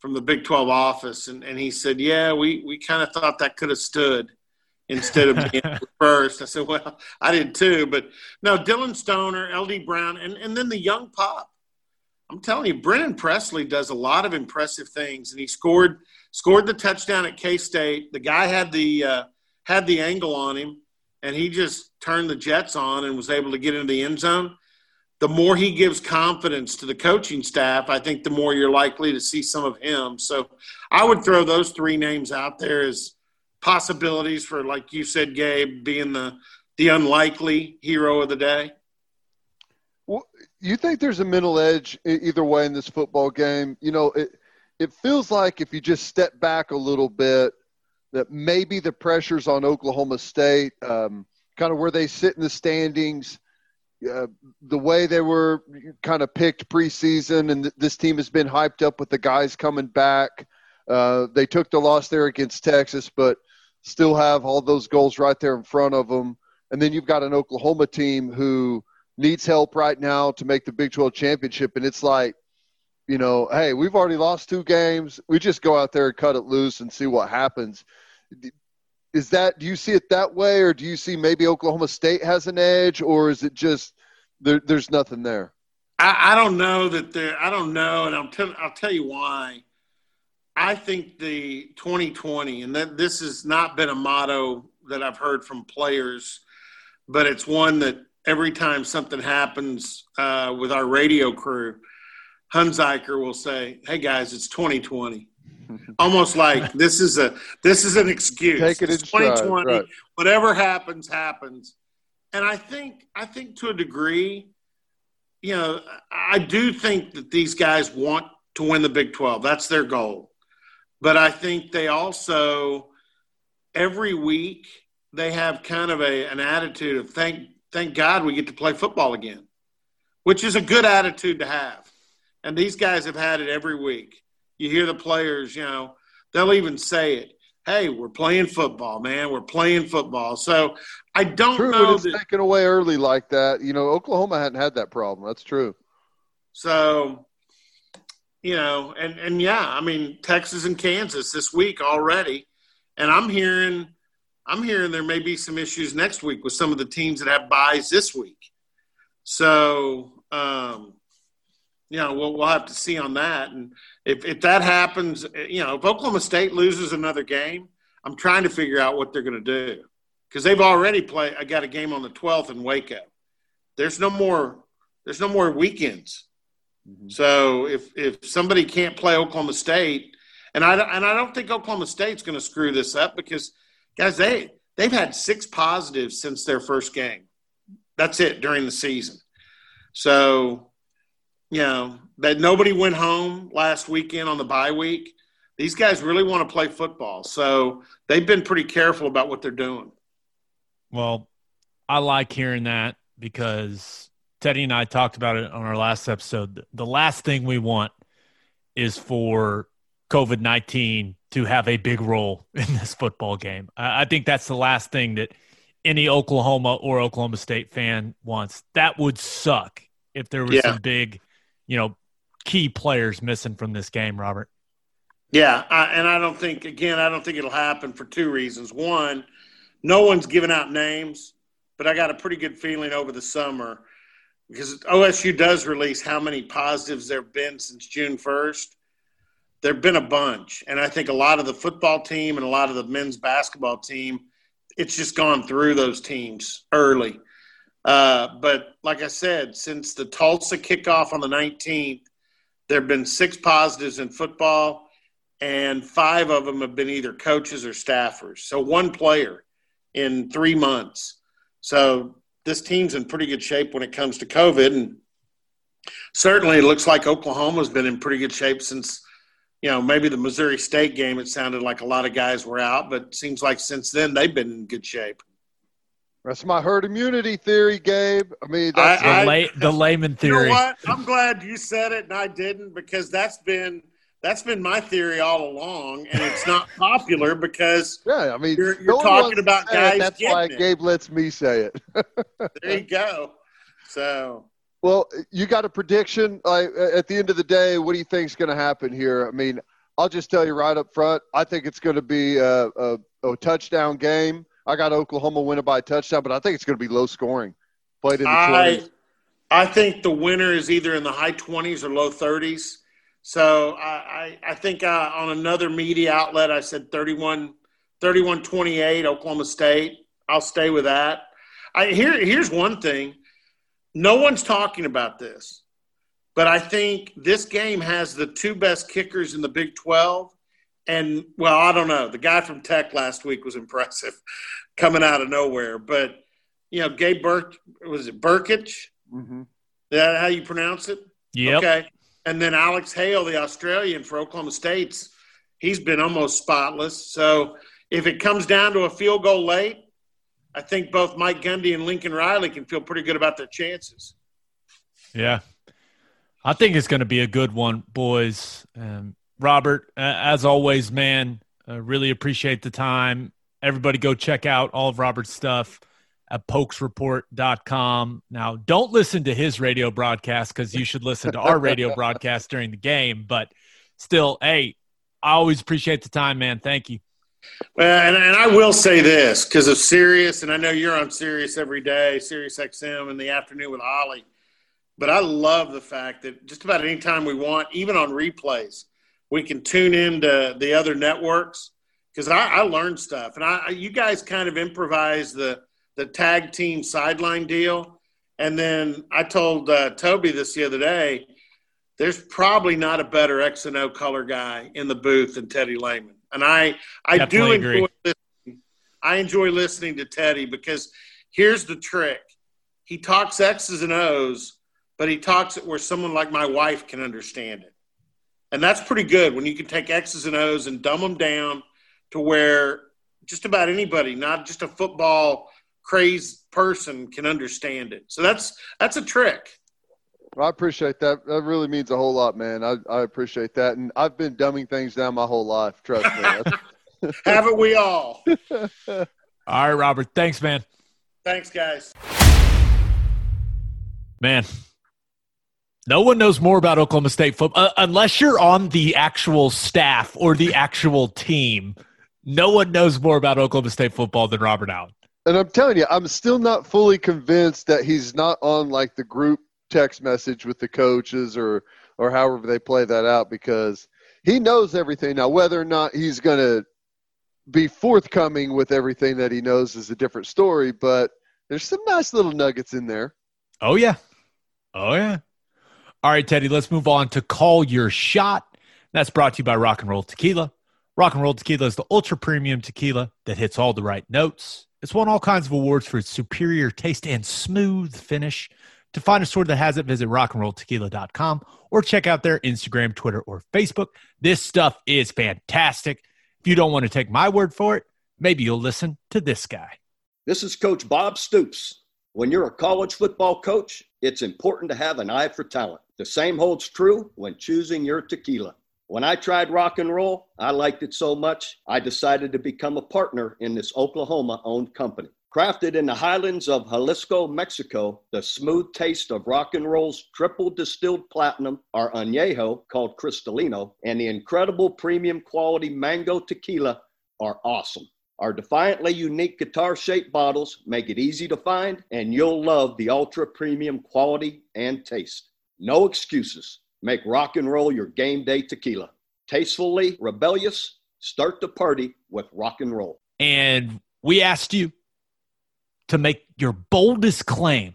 from the Big 12 office, and, and he said, "Yeah, we we kind of thought that could have stood." instead of being [laughs] first. I said, well, I did too. But no, Dillon Stoner, LD Brown, and, and then the young pop. I'm telling you, Brennan Presley does a lot of impressive things, and he scored scored the touchdown at K State. The guy had the uh, had the angle on him, and he just turned the jets on and was able to get into the end zone. The more he gives confidence to the coaching staff, I think the more you're likely to see some of him. So I would throw those three names out there as possibilities for, like you said, Gabe, being the the unlikely hero of the day. You think there's a mental edge either way in this football game? You know, it it feels like if you just step back a little bit, that maybe the pressures on Oklahoma State, um, kind of where they sit in the standings, uh, the way they were kind of picked preseason, and th- this team has been hyped up with the guys coming back. Uh, they took the loss there against Texas, but still have all those goals right there in front of them. And then you've got an Oklahoma team who – needs help right now to make the Big 12 championship. And it's like, you know, hey, we've already lost two games. We just go out there and cut it loose and see what happens. Is that, do you see it that way, or do you see maybe Oklahoma State has an edge, or is it just there, there's nothing there? I, I don't know that there, I don't know. And I'll tell, I'll tell you why. I think the 2020, and that this has not been a motto that I've heard from players, but it's one that every time something happens uh, with our radio crew, Hunziker will say, "Hey guys, it's 2020." [laughs] Almost like this is a this is an excuse. Take it it's 2020. Right. Whatever happens, happens. And I think I think to a degree, you know, I do think that these guys want to win the Big 12. That's their goal. But I think they also every week they have kind of a an attitude of thank thank God we get to play football again, which is a good attitude to have. And these guys have had it every week. You hear the players, you know, they'll even say it. Hey, we're playing football, man. We're playing football. So I don't true, know. It's that, taken away early like that. You know, Oklahoma hadn't had that problem. That's true. So, you know, and and yeah, I mean Texas and Kansas this week already, and I'm hearing I'm hearing there may be some issues next week with some of the teams that have byes this week. So, um, you know, we'll, we'll have to see on that. And if, if that happens, you know, if Oklahoma State loses another game, I'm trying to figure out what they're going to do because they've already played. I got a game on the 12th in Waco. There's no more. There's no more weekends. Mm-hmm. So if if somebody can't play Oklahoma State, and I and I don't think Oklahoma State's going to screw this up because guys, they they've had six positives since their first game. That's it during the season. So, you know, that nobody went home last weekend on the bye week. These guys really want to play football. So they've been pretty careful about what they're doing. Well, I like hearing that because Teddy and I talked about it on our last episode. The last thing we want is for COVID 19 to have a big role [laughs] in this football game. I think that's the last thing that any Oklahoma or Oklahoma State fan wants. That would suck if there was yeah. some big, you know, key players missing from this game, Robert. Yeah, I, and I don't think again, I don't think it'll happen for two reasons. One, no one's giving out names, but I got a pretty good feeling over the summer because OSU does release how many positives there have been since June first there've been a bunch, and I think a lot of the football team and a lot of the men's basketball team, it's just gone through those teams early. Uh, but like I said, since the Tulsa kickoff on the 19th, there have been six positives in football, and five of them have been either coaches or staffers. So one player in three months. So this team's in pretty good shape when it comes to COVID, and certainly it looks like Oklahoma's been in pretty good shape since you know, maybe the Missouri State game, it sounded like a lot of guys were out, but seems like since then they've been in good shape. That's my herd immunity theory, Gabe. I mean, that's I, the, lay, the layman theory. You know what? I'm glad you said it and I didn't because that's been that's been my theory all along, and it's not [laughs] popular because yeah, I mean, you're, you're talking about guys. It, that's why it. Gabe lets me say it. [laughs] there you go. So well, you got a prediction? At the end of the day, what do you think is going to happen here? I mean, I'll just tell you right up front. I think it's going to be a, a, a touchdown game. I got Oklahoma winning by a touchdown, but I think it's going to be low scoring. Played in the I, 20s. I think the winner is either in the high 20s or low 30s. So I, I, I think uh, on another media outlet, I said 31, 31 28, Oklahoma State. I'll stay with that. I, here, here's one thing no one's talking about this, but I think this game has the two best kickers in the Big 12. And, well, I don't know. The guy from Tech last week was [laughs] impressive coming out of nowhere. But, you know, Gabe Burke, was it Brkic? Mm-hmm. Is that how you pronounce it? Yep. Okay. And then Alex Hale, the Australian for Oklahoma State's, he's been almost spotless. So if it comes down to a field goal late, I think both Mike Gundy and Lincoln Riley can feel pretty good about their chances. Yeah. I think it's going to be a good one, boys. Um, Robert, uh, as always, man, uh, really appreciate the time. Everybody go check out all of Robert's stuff at pokesreport.com. Now, don't listen to his radio broadcast because you should listen to our radio [laughs] broadcast during the game. But still, hey, I always appreciate the time, man. Thank you. Well, and, and I will say this because of Sirius, and I know you're on Sirius every day, Sirius XM in the afternoon with Ollie. But I love the fact that just about any time we want, even on replays, we can tune into the other networks because I, I learned stuff, and I you guys kind of improvise the the tag team sideline deal, and then I told uh, Toby this the other day. There's probably not a better X and O color guy in the booth than Teddy Lehman, and I I do enjoy listening. I enjoy listening to Teddy because here's the trick: he talks X's and O's, but he talks it where someone like my wife can understand it. And that's pretty good when you can take X's and O's and dumb them down to where just about anybody, not just a football crazed person, can understand it. So that's that's a trick. I appreciate that. That really means a whole lot, man. I, I appreciate that. And I've been dumbing things down my whole life. Trust me. [laughs] Haven't we all? [laughs] All right, Robert. Thanks, man. Thanks, guys. Man, no one knows more about Oklahoma State football uh, unless you're on the actual staff or the actual team. No one knows more about Oklahoma State football than Robert Allen. and I'm telling you, I'm still not fully convinced that he's not on like the group text message with the coaches or or however they play that out because he knows everything. Now, whether or not he's going to be forthcoming with everything that he knows is a different story, but there's some nice little nuggets in there. Oh, yeah. Oh, yeah. All right, Teddy, let's move on to Call Your Shot. That's brought to you by Rock and Roll Tequila. Rock and Roll Tequila is the ultra premium tequila that hits all the right notes. It's won all kinds of awards for its superior taste and smooth finish. To find a store that has it, visit rockandrolltequila.com or check out their Instagram, Twitter, or Facebook. This stuff is fantastic. If you don't want to take my word for it, maybe you'll listen to this guy. This is Coach Bob Stoops. When you're a college football coach, it's important to have an eye for talent. The same holds true when choosing your tequila. When I tried rock and roll, I liked it so much, I decided to become a partner in this Oklahoma owned company. Crafted in the highlands of Jalisco, Mexico, the smooth taste of rock and roll's triple distilled platinum, our añejo called Cristalino, and the incredible premium quality mango tequila are awesome. Our defiantly unique guitar shaped bottles make it easy to find, and you'll love the ultra premium quality and taste. No excuses. Make rock and roll your game day tequila. Tastefully rebellious, start the party with rock and roll. And we asked you to make your boldest claim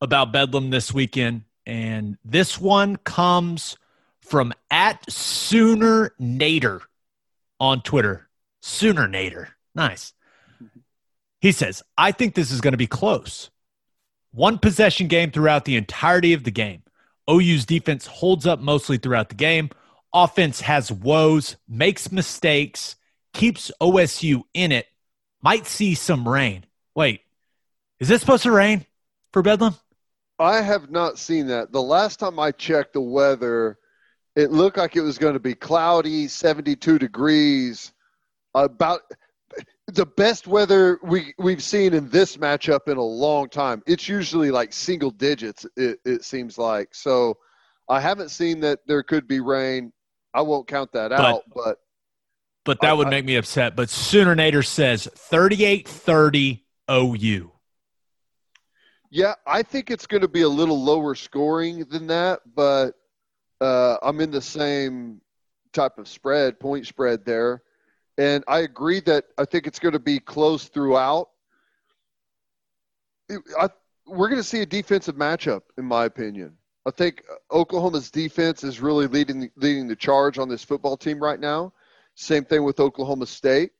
about Bedlam this weekend. And this one comes from at Sooner Nader on Twitter. Sooner Nader. Nice. He says, I think this is going to be close. One possession game throughout the entirety of the game. OU's defense holds up mostly throughout the game. Offense has woes, makes mistakes, keeps OSU in it. Might see some rain. Wait, is it supposed to rain for Bedlam? I have not seen that. The last time I checked the weather, it looked like it was going to be cloudy, 72 degrees. About the best weather we we've seen in this matchup in a long time. It's usually like single digits. It, it seems like so. I haven't seen that there could be rain. I won't count that But- out, but But that I- would I- make me upset. But Sooner Nader says 38 30 OU. Yeah, I think it's going to be a little lower scoring than that, but uh, I'm in the same type of spread, point spread there. And I agree that I think it's going to be close throughout. I, we're going to see a defensive matchup, in my opinion. I think Oklahoma's defense is really leading leading the charge on this football team right now. Same thing with Oklahoma State.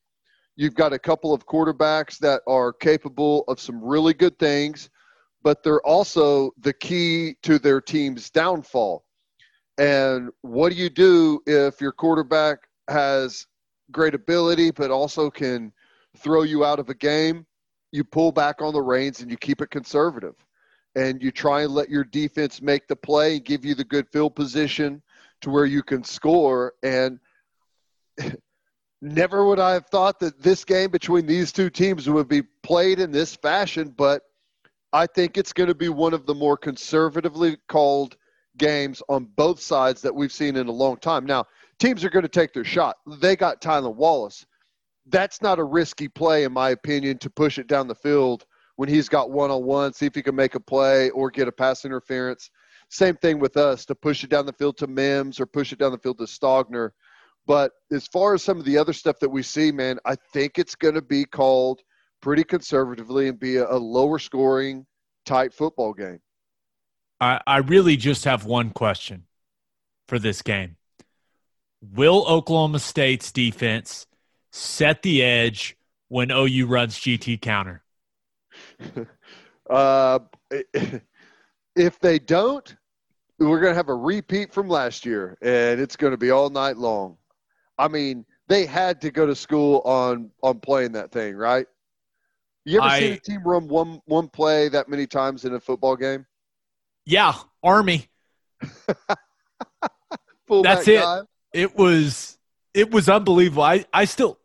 You've got a couple of quarterbacks that are capable of some really good things, but they're also the key to their team's downfall. And what do you do if your quarterback has great ability, but also can throw you out of a game? You pull back on the reins and you keep it conservative and you try and let your defense make the play and give you the good field position to where you can score. And never would I have thought that this game between these two teams would be played in this fashion, but I think it's going to be one of the more conservatively called games on both sides that we've seen in a long time. Now, teams are going to take their shot. They got Tylan Wallace. That's not a risky play, in my opinion, to push it down the field when he's got one on one, see if he can make a play or get a pass interference. Same thing with us to push it down the field to Mims or push it down the field to Stogner. But as far as some of the other stuff that we see, man, I think it's going to be called pretty conservatively and be a, a lower scoring, tight football game. I, I really just have one question for this game. Will Oklahoma State's defense set the edge when OU runs GT counter? [laughs] uh, [laughs] if they don't, we're going to have a repeat from last year, and it's going to be all night long. I mean, they had to go to school on on playing that thing, right? You ever I, seen a team run one one play that many times in a football game? Yeah, Army. [laughs] That's it. Guy. It was it was unbelievable. I, I still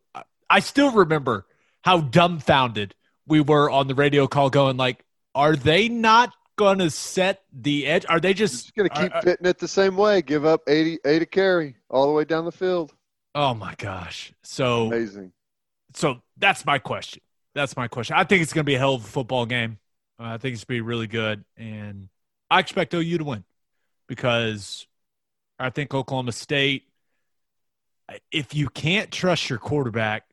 I still remember how dumbfounded we were on the radio call going like, are they not going to set the edge? Are they just, just going to keep are, fitting it the same way? Give up 80, 80 carry all the way down the field. Oh my gosh. So amazing. So that's my question. That's my question. I think it's going to be a hell of a football game. Uh, I think it's going to be really good. And I expect OU to win because I think Oklahoma State, if you can't trust your quarterback,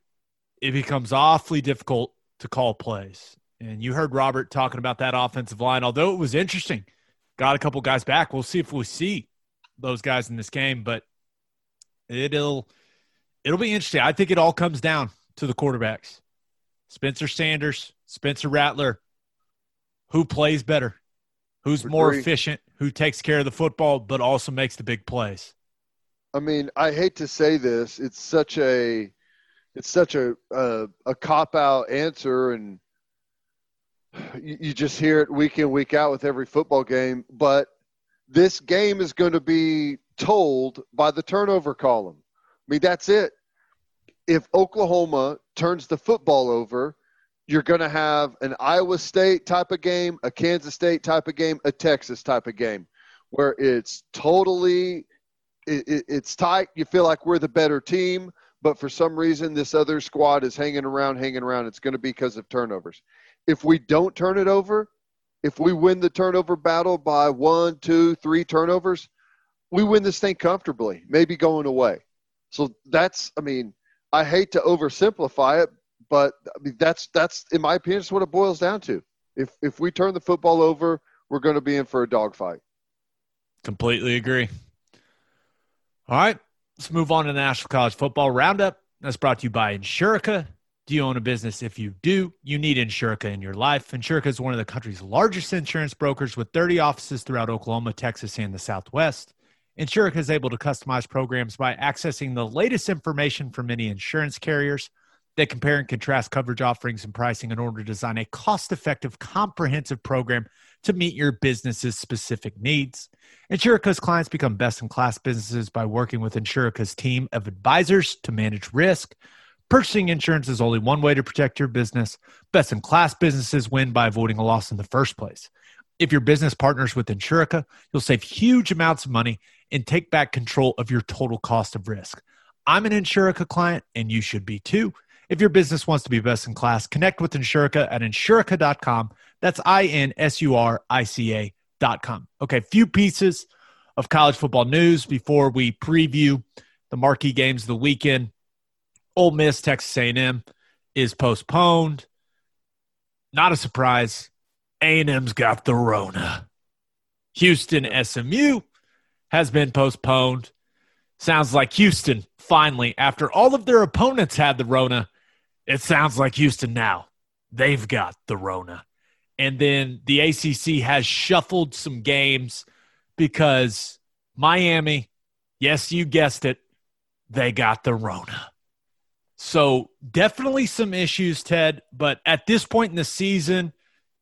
it becomes awfully difficult to call plays. And you heard Robert talking about that offensive line. Although it was interesting, got a couple guys back. We'll see if we see those guys in this game, but it'll it'll be interesting. I think it all comes down to the quarterbacks. Spencer Sanders, Spencer Rattler, who plays better, who's more efficient, who takes care of the football, but also makes the big plays. I mean, I hate to say this, it's such a it's such a a, a cop out answer, and you, you just hear it week in week out with every football game. But this game is going to be told by the turnover column. Mean, that's it. If Oklahoma turns the football over, you're going to have an Iowa State type of game, a Kansas State type of game, a Texas type of game, where it's totally it, it, it's tight. You feel like we're the better team, but for some reason this other squad is hanging around, hanging around. It's going to be because of turnovers. If we don't turn it over, if we win the turnover battle by one, two, three turnovers, we win this thing comfortably, maybe going away. So that's, I mean, I hate to oversimplify it, but I mean, that's that's in my opinion, that's what it boils down to. If if we turn the football over, we're going to be in for a dogfight. Completely agree. All right, Let's move on to National College Football Roundup. That's brought to you by Insurica. Do you own a business? If you do, you need Insurica in your life. Insurica is one of the country's largest insurance brokers with 30 offices throughout Oklahoma, Texas, and the Southwest. Insurica is able to customize programs by accessing the latest information from many insurance carriers. They compare and contrast coverage offerings and pricing in order to design a cost effective, comprehensive program to meet your business's specific needs. Insurica's clients become best in class businesses by working with Insurica's team of advisors to manage risk. Purchasing insurance is only one way to protect your business. Best in class businesses win by avoiding a loss in the first place. If your business partners with Insurica, you'll save huge amounts of money and take back control of your total cost of risk. I'm an Insurica client, and you should be too. If your business wants to be best in class, connect with Insurica at insurica.com. That's I N S U R I C A.com. Okay, few pieces of college football news before we preview the marquee games of the weekend. Ole Miss, Texas A&M is postponed. Not a surprise. A&M's got the Rona. Houston SMU has been postponed. Sounds like Houston finally, after all of their opponents had the Rona, it sounds like Houston now. They've got the Rona. And then the ACC has shuffled some games because Miami, yes, you guessed it, they got the Rona. So definitely some issues, Ted. But at this point in the season,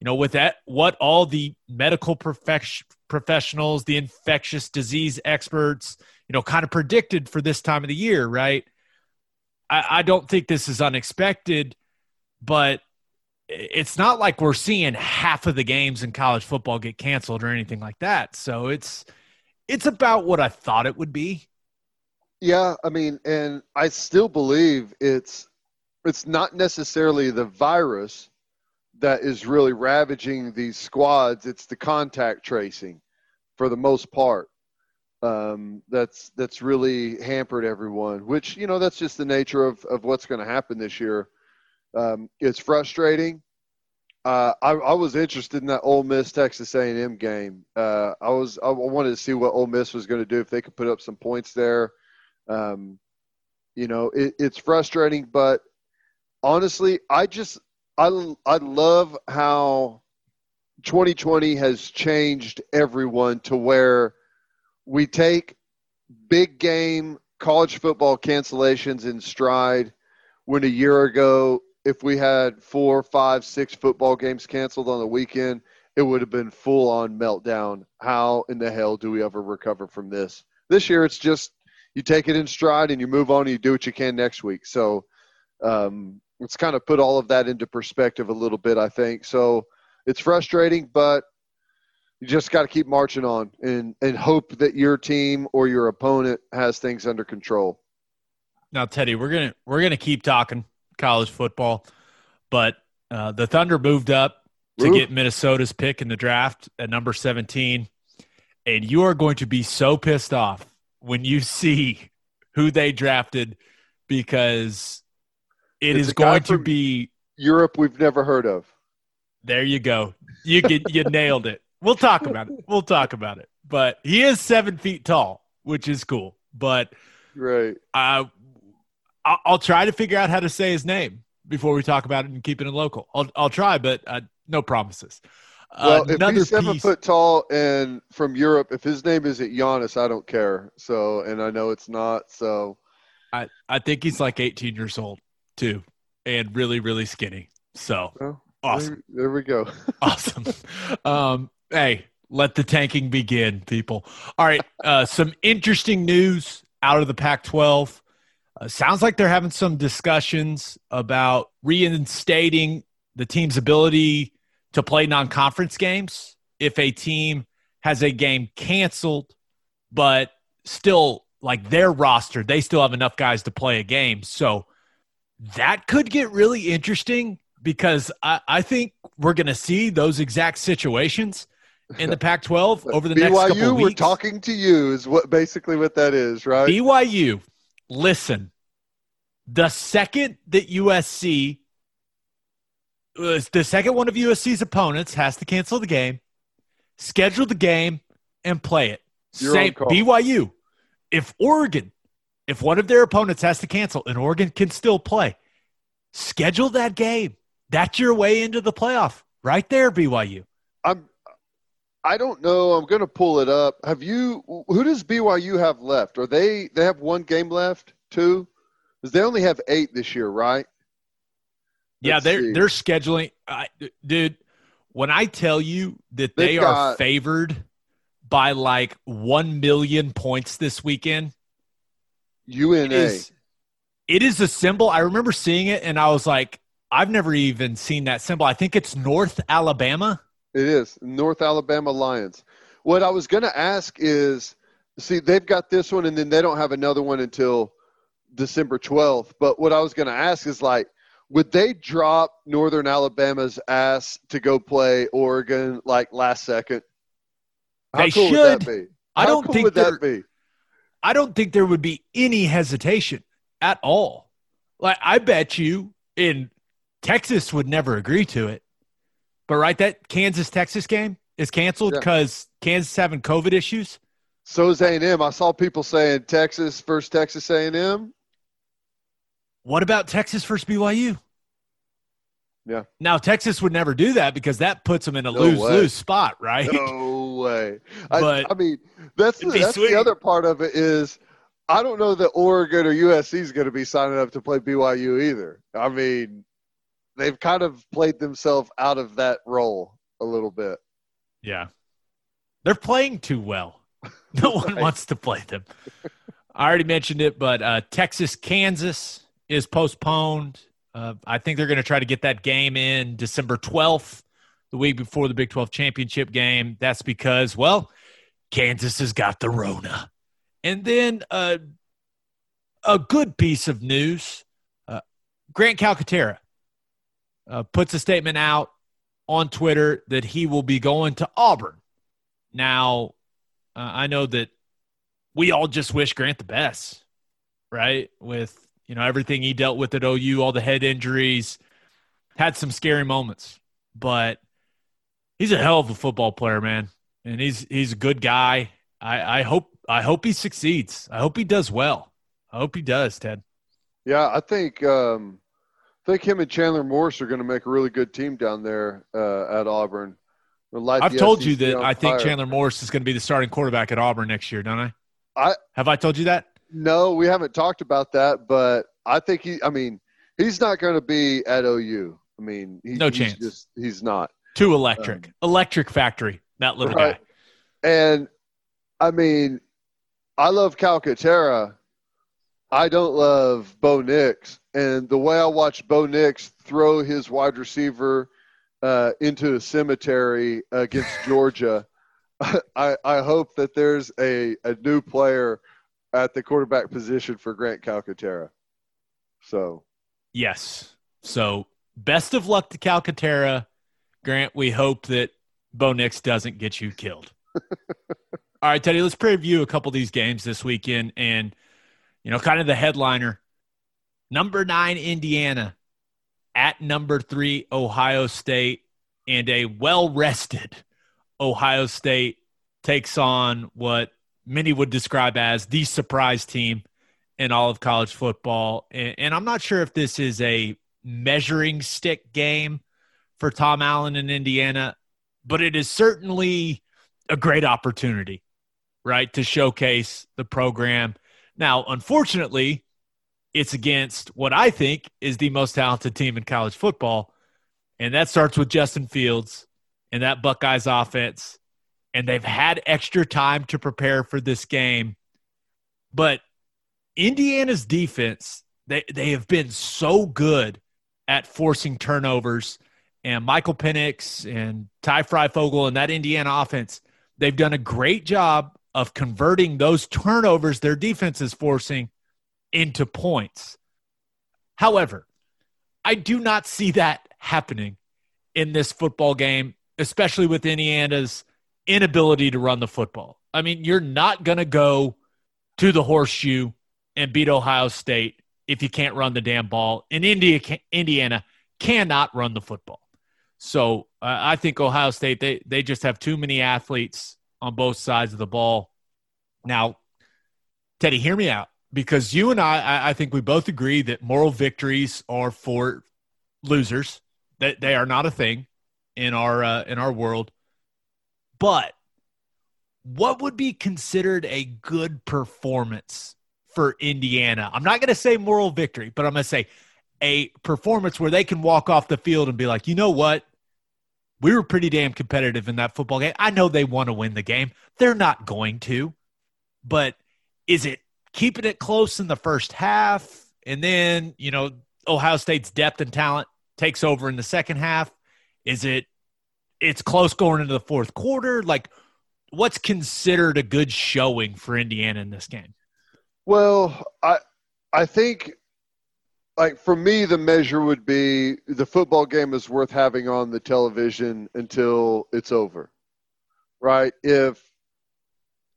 you know, with that, what all the medical perfection, professionals, the infectious disease experts, you know, kind of predicted for this time of the year, right? I, I don't think this is unexpected, but it's not like we're seeing half of the games in college football get canceled or anything like that. So it's it's about what I thought it would be. Yeah, I mean, and I still believe it's it's not necessarily the virus that is really ravaging these squads. It's the contact tracing, for the most part. Um, that's that's really hampered everyone. Which you know that's just the nature of of what's going to happen this year. Um, it's frustrating. Uh, I, I, was interested in that Ole Miss Texas A&M game. Uh, I was I wanted to see what Ole Miss was going to do if they could put up some points there. Um, you know, it, it's frustrating, but honestly, I just I I love how 2020 has changed everyone to where we take big game college football cancellations in stride when a year ago if we had four, five, six football games canceled on the weekend, it would have been full on meltdown. How in the hell do we ever recover from this? This year, it's just you take it in stride and you move on and you do what you can next week. So um, it's kind of put all of that into perspective a little bit, I think. So it's frustrating, but you just got to keep marching on and, and hope that your team or your opponent has things under control. Now, Teddy, we're gonna we're gonna keep talking college football. But uh, the Thunder moved up to Ooh. get Minnesota's pick in the draft at number 17. And you are going to be so pissed off when you see who they drafted because it it's is going to be Europe we've never heard of. There you go. You get, you nailed it. We'll talk about it. We'll talk about it. But he is seven feet tall, which is cool. But right, uh, I'll, I'll, try to figure out how to say his name before we talk about it and keep it in local. I'll, I'll try, but uh, no promises. Uh, well, if he's seven piece, foot tall and from Europe, if his name isn't Giannis, I don't care. So, and I know it's not. So, I I think he's like 18 years old too, and really really skinny. So well, awesome. There, there we go. [laughs] [laughs] awesome. Um, hey, let the tanking begin, people. All right, uh, some interesting news out of the Pac-12. Uh, sounds like they're having some discussions about reinstating the team's ability to play non-conference games if a team has a game canceled, but still like their roster, they still have enough guys to play a game. So that could get really interesting because I, I think we're going to see those exact situations in the [laughs] Pac-12 over the BYU, next couple BYU, we're talking to you is what basically what that is, right? BYU listen, the second that USC, uh, the second one of USC's opponents has to cancel the game, schedule the game, and play it. You're Same BYU. If Oregon, if one of their opponents has to cancel and Oregon can still play, schedule that game. That's your way into the playoff, right there, BYU. I'm. I don't know. I'm going to pull it up. Have you? Who does BYU have left? Are they? They have one game left. Two. Because they only have eight this year, right? yeah, Let's they're see. they're scheduling. Uh, dude, when I tell you that They've they are got, favored by like one million points this weekend, UNA. It is, it is a symbol. I remember seeing it, and I was like, I've never even seen that symbol. I think it's North Alabama. It is North Alabama Lions. What I was going to ask is, see, they've got this one, and then they don't have another one until December 12th. But what I was going to ask is like, would they drop Northern Alabama's ass to go play Oregon like last second? How They cool would should. that be? I don't cool think would that be. I don't think there would be any hesitation at all. Like I bet you in Texas would never agree to it. But right, that Kansas Texas game is canceled Yeah. because Kansas having COVID issues. So is A and M. I saw people saying Texas first Texas A and M. What about Texas versus BYU? Yeah. Now Texas would never do that because that puts them in a No lose way. lose spot, right? No way. I, But- I mean, that's the, that's sweet. the other part of it is I don't know that Oregon or USC is going to be signing up to play BYU either. I mean, they've kind of played themselves out of that role a little bit. Yeah. They're playing too well. [laughs] No one Right. wants to play them. I already mentioned it, but uh, Texas Kansas is postponed. Uh, I think they're going to try to get that game in December 12th, the week before the Big 12 championship game. That's because, well, Kansas has got the Rona. And then uh, a good piece of news uh, Grant Calcaterra uh, puts a statement out on Twitter that he will be going to Auburn. Now, uh, I know that we all just wish Grant the best, right? With you know everything he dealt with at OU, all the head injuries, had some scary moments, but he's a hell of a football player, man, and he's he's a good guy. I, I hope I hope he succeeds. I hope he does well. I hope he does, Ted. Yeah, I think um, I think him and Chandler Morris are going to make a really good team down there uh, at Auburn. I've told you that I think fire. Chandler Morris is going to be the starting quarterback at Auburn next year, don't I? I- have I told you that? No, we haven't talked about that, but I think he. I mean, he's not going to be at OU. I mean, he, No he's chance. Just, he's not. Too electric, electric factory. That little Right. guy. And I mean, I love Calcaterra. I don't love Bo Nix. And the way I watched Bo Nix throw his wide receiver uh, into a cemetery against [laughs] Georgia, [laughs] I, I hope that there's a, a new player at the quarterback position for Grant Calcaterra. So, Yes. So best of luck to Calcaterra. Grant, we hope that Bo Nix doesn't get you killed. [laughs] All right, Teddy, let's preview a couple of these games this weekend. And, you know, kind of the headliner number nine, Indiana at number three, Ohio State, and a well rested [laughs] Ohio State takes on what many would describe as the surprise team in all of college football. And, and I'm not sure if this is a measuring stick game for Tom Allen in Indiana, but it is certainly a great opportunity, right, to showcase the program. Now, unfortunately, it's against what I think is the most talented team in college football, and that starts with Justin Fields and that Buckeyes offense. And they've had extra time to prepare for this game. But Indiana's defense, they, they have been so good at forcing turnovers. And Michael Penix and Ty Fryfogle and that Indiana offense, they've done a great job of converting those turnovers their defense is forcing into points. However, I do not see that happening in this football game, especially with Indiana's inability to run the football. I mean, you're not going to go to the horseshoe and beat Ohio State if you can't run the damn ball. And India, Indiana cannot run the football. So uh, I think Ohio State they they just have too many athletes on both sides of the ball. Now, Teddy, hear me out because you and I, I, think we both agree that moral victories are for losers. That they are not a thing in our uh, in our world. But what would be considered a good performance for Indiana? I'm not going to say moral victory, but I'm going to say a performance where they can walk off the field and be like, you know what? We were pretty damn competitive in that football game. I know they want to win the game. They're not going to. But is it keeping it close in the first half? And then, you know, Ohio State's depth and talent takes over in the second half? Is it it's close going into the fourth quarter? Like what's considered a good showing for Indiana in this game? well, I I think like for me, the measure would be the football game is worth having on the television until it's over, right? If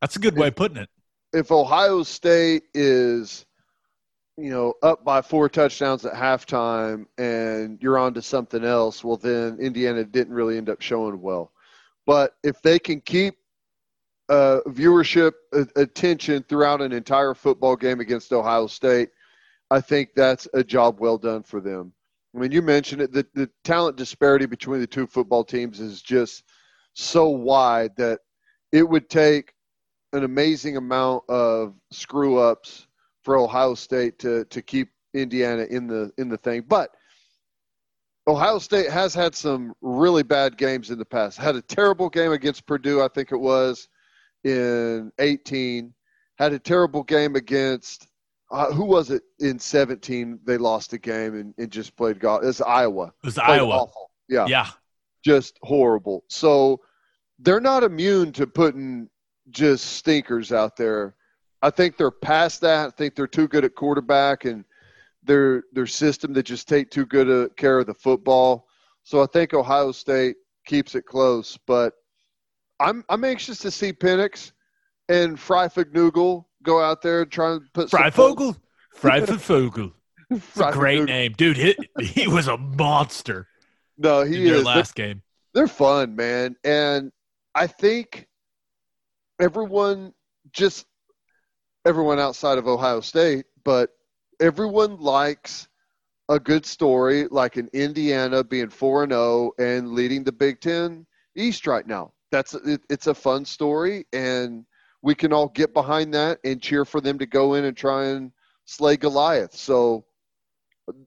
That's a good way of putting it. if Ohio State is, you know, up by four touchdowns at halftime and you're on to something else, well, then Indiana didn't really end up showing well. But if they can keep uh, viewership uh, attention throughout an entire football game against Ohio State, I think that's a job well done for them. I mean, you mentioned it, the, the talent disparity between the two football teams is just so wide that it would take an amazing amount of screw ups for Ohio State to to keep Indiana in the in the thing. But Ohio State has had some really bad games in the past. Had a terrible game against Purdue, I think it was in 18. Had a terrible game against uh, who was it in 17? They lost a game and, and just played golf. It's Iowa. It was Played Iowa. awful. Yeah Yeah. just horrible. So they're not immune to putting just stinkers out there. I think they're past that. I think they're too good at quarterback and their their system that just take too good a care of the football. So I think Ohio State keeps it close, but I'm I'm anxious to see Penix and Freifagnugle go out there and try and put Fryfogle. Fryfogle. [laughs] Great name. Dude, he, he was a monster No, he is. They're- last game. they're fun, man. And I think everyone just everyone outside of Ohio State, but everyone likes a good story like an Indiana being 4 and 0 and leading the Big 10 East right now. That's it, it's a fun story and we can all get behind that and cheer for them to go in and try and slay Goliath. So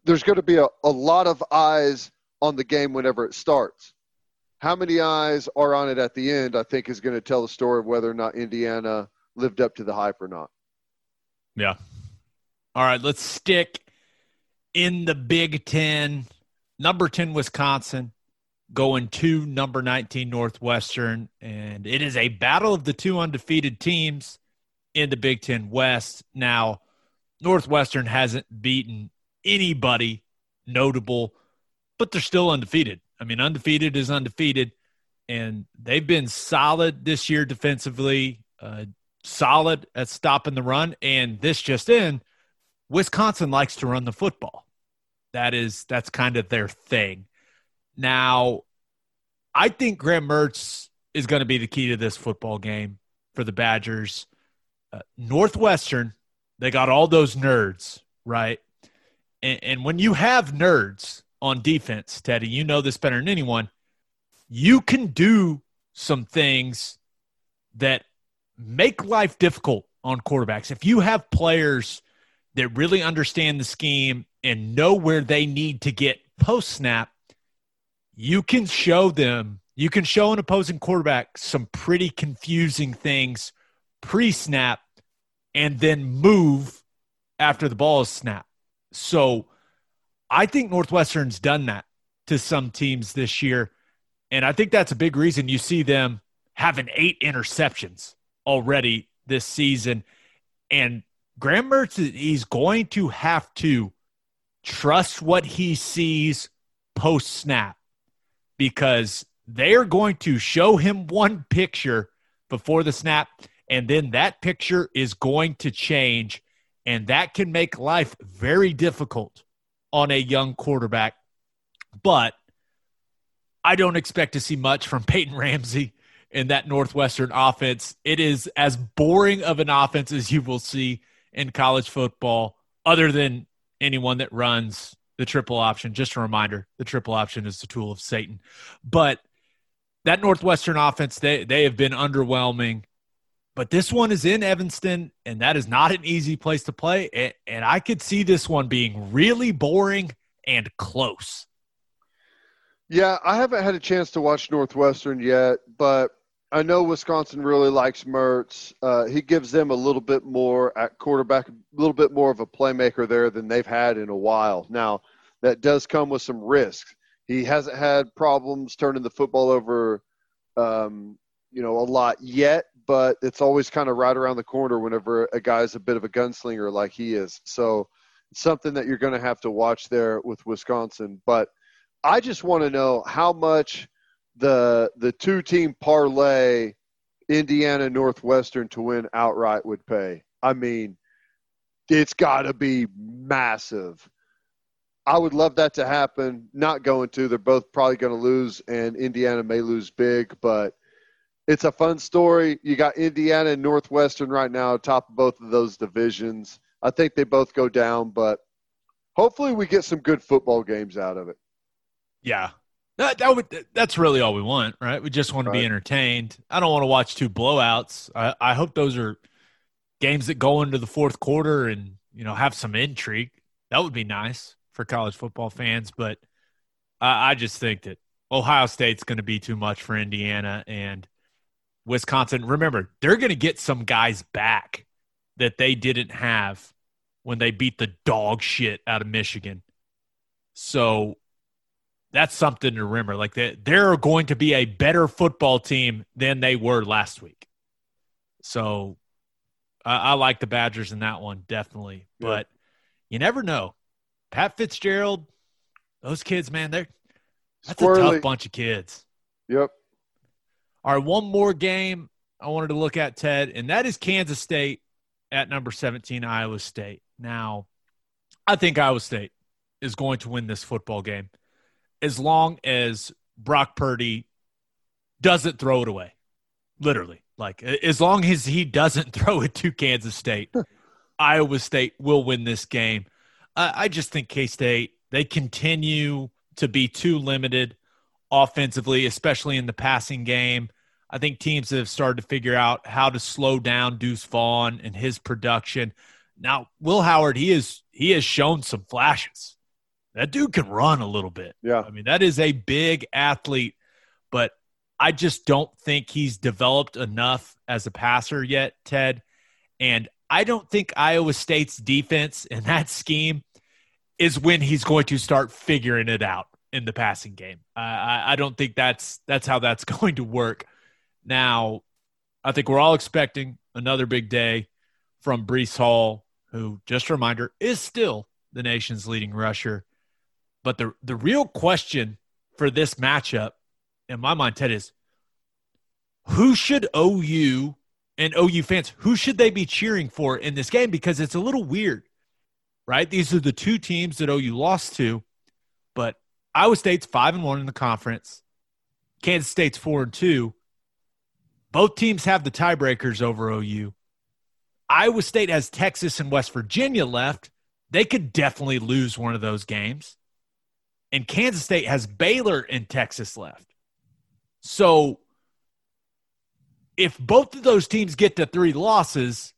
there's going to be a, a lot of eyes on the game whenever it starts how many eyes are on it at the end, I think, is going to tell the story of whether or not Indiana lived up to the hype or not. Yeah. All right, let's stick in the Big Ten. Number 10, Wisconsin, going to number 19, Northwestern. And it is a battle of the two undefeated teams in the Big Ten West. Now, Northwestern hasn't beaten anybody notable, but they're still undefeated. I mean, undefeated is undefeated, and they've been solid this year defensively, uh, solid at stopping the run. And this just in, Wisconsin likes to run the football. That is that's kind of their thing. Now, I think Graham Mertz is going to be the key to this football game for the Badgers. Uh, Northwestern, they got all those nerds, right? And, and when you have nerds on defense, Teddy, you know this better than anyone. You can do some things that make life difficult on quarterbacks. If you have players that really understand the scheme and know where they need to get post snap, you can show them, you can show an opposing quarterback some pretty confusing things pre snap and then move after the ball is snapped. So I think Northwestern's done that to some teams this year. And I think that's a big reason you see them having eight interceptions already this season. And Graham Mertz, he's going to have to trust what he sees post snap because they are going to show him one picture before the snap, and then that picture is going to change, and that can make life very difficult on a young quarterback. But I don't expect to see much from Peyton Ramsey in that Northwestern offense. It is as boring of an offense as you will see in college football, other than anyone that runs the triple option. Just a reminder the triple option is the tool of Satan. But that Northwestern offense, they, they have been underwhelming. But this one is in Evanston, and that is not an easy place to play. And, and I could see this one being really boring and close. Yeah, I haven't had a chance to watch Northwestern yet, but I know Wisconsin really likes Mertz. Uh, he gives them a little bit more at quarterback, a little bit more of a playmaker there than they've had in a while. Now, that does come with some risks. He hasn't had problems turning the football over, um, you know, a lot yet, but it's always kind of right around the corner whenever a guy's a bit of a gunslinger like he is. So it's something that you're going to have to watch there with Wisconsin. But I just want to know how much the the two team parlay Indiana Northwestern to win outright would pay. I mean, it's got to be massive. I would love that to happen. Not going to. They're both probably going to lose, and Indiana may lose big, but it's a fun story. You got Indiana and Northwestern right now, top of both of those divisions. I think they both go down, but hopefully we get some good football games out of it. Yeah. That, that would, that's really all we want, right? We just want to be entertained. I don't want to watch two blowouts. I, I hope those are games that go into the fourth quarter and, you know, have some intrigue. That would be nice for college football fans. But I, I just think that Ohio State's going to be too much for Indiana and Wisconsin. Remember, they're going to get some guys back that they didn't have when they beat the dog shit out of Michigan. So that's something to remember. Like they, they're going to be a better football team than they were last week. So I, I like the Badgers in that one, definitely. Yeah. But you never know. Pat Fitzgerald, those kids, man, they're that's a tough bunch of kids. Yep. All right, one more game I wanted to look at, Ted, and that is Kansas State at number 17, Iowa State. Now, I think Iowa State is going to win this football game as long as Brock Purdy doesn't throw it away. Literally. Like, as long as he doesn't [laughs] throw it to Kansas State, [laughs] Iowa State will win this game. I I just think K State, they continue to be too limited offensively, especially in the passing game. I think teams have started to figure out how to slow down Deuce Vaughn and his production. Now, Will Howard, he is he has shown some flashes. That dude can run a little bit. Yeah. I mean, that is a big athlete, but I just don't think he's developed enough as a passer yet, Ted. And I don't think Iowa State's defense in that scheme is when he's going to start figuring it out in the passing game. I, I, I don't think that's that's how that's [laughs] going to work. Now, I think we're all expecting another big day from Breece Hall, who, just a reminder, is still the nation's leading rusher. But the the real question for this matchup, in my mind, Ted, is who should OU and OU fans, who should they be cheering for in this game? Because it's a little weird, right? These are the two teams that OU lost to, but Iowa State's five and one in the conference. Kansas State's four and two. Both teams have the tiebreakers over OU. Iowa State has Texas and West Virginia left. They could definitely lose one of those games. And Kansas State has Baylor and Texas left. So if both of those teams get to three losses,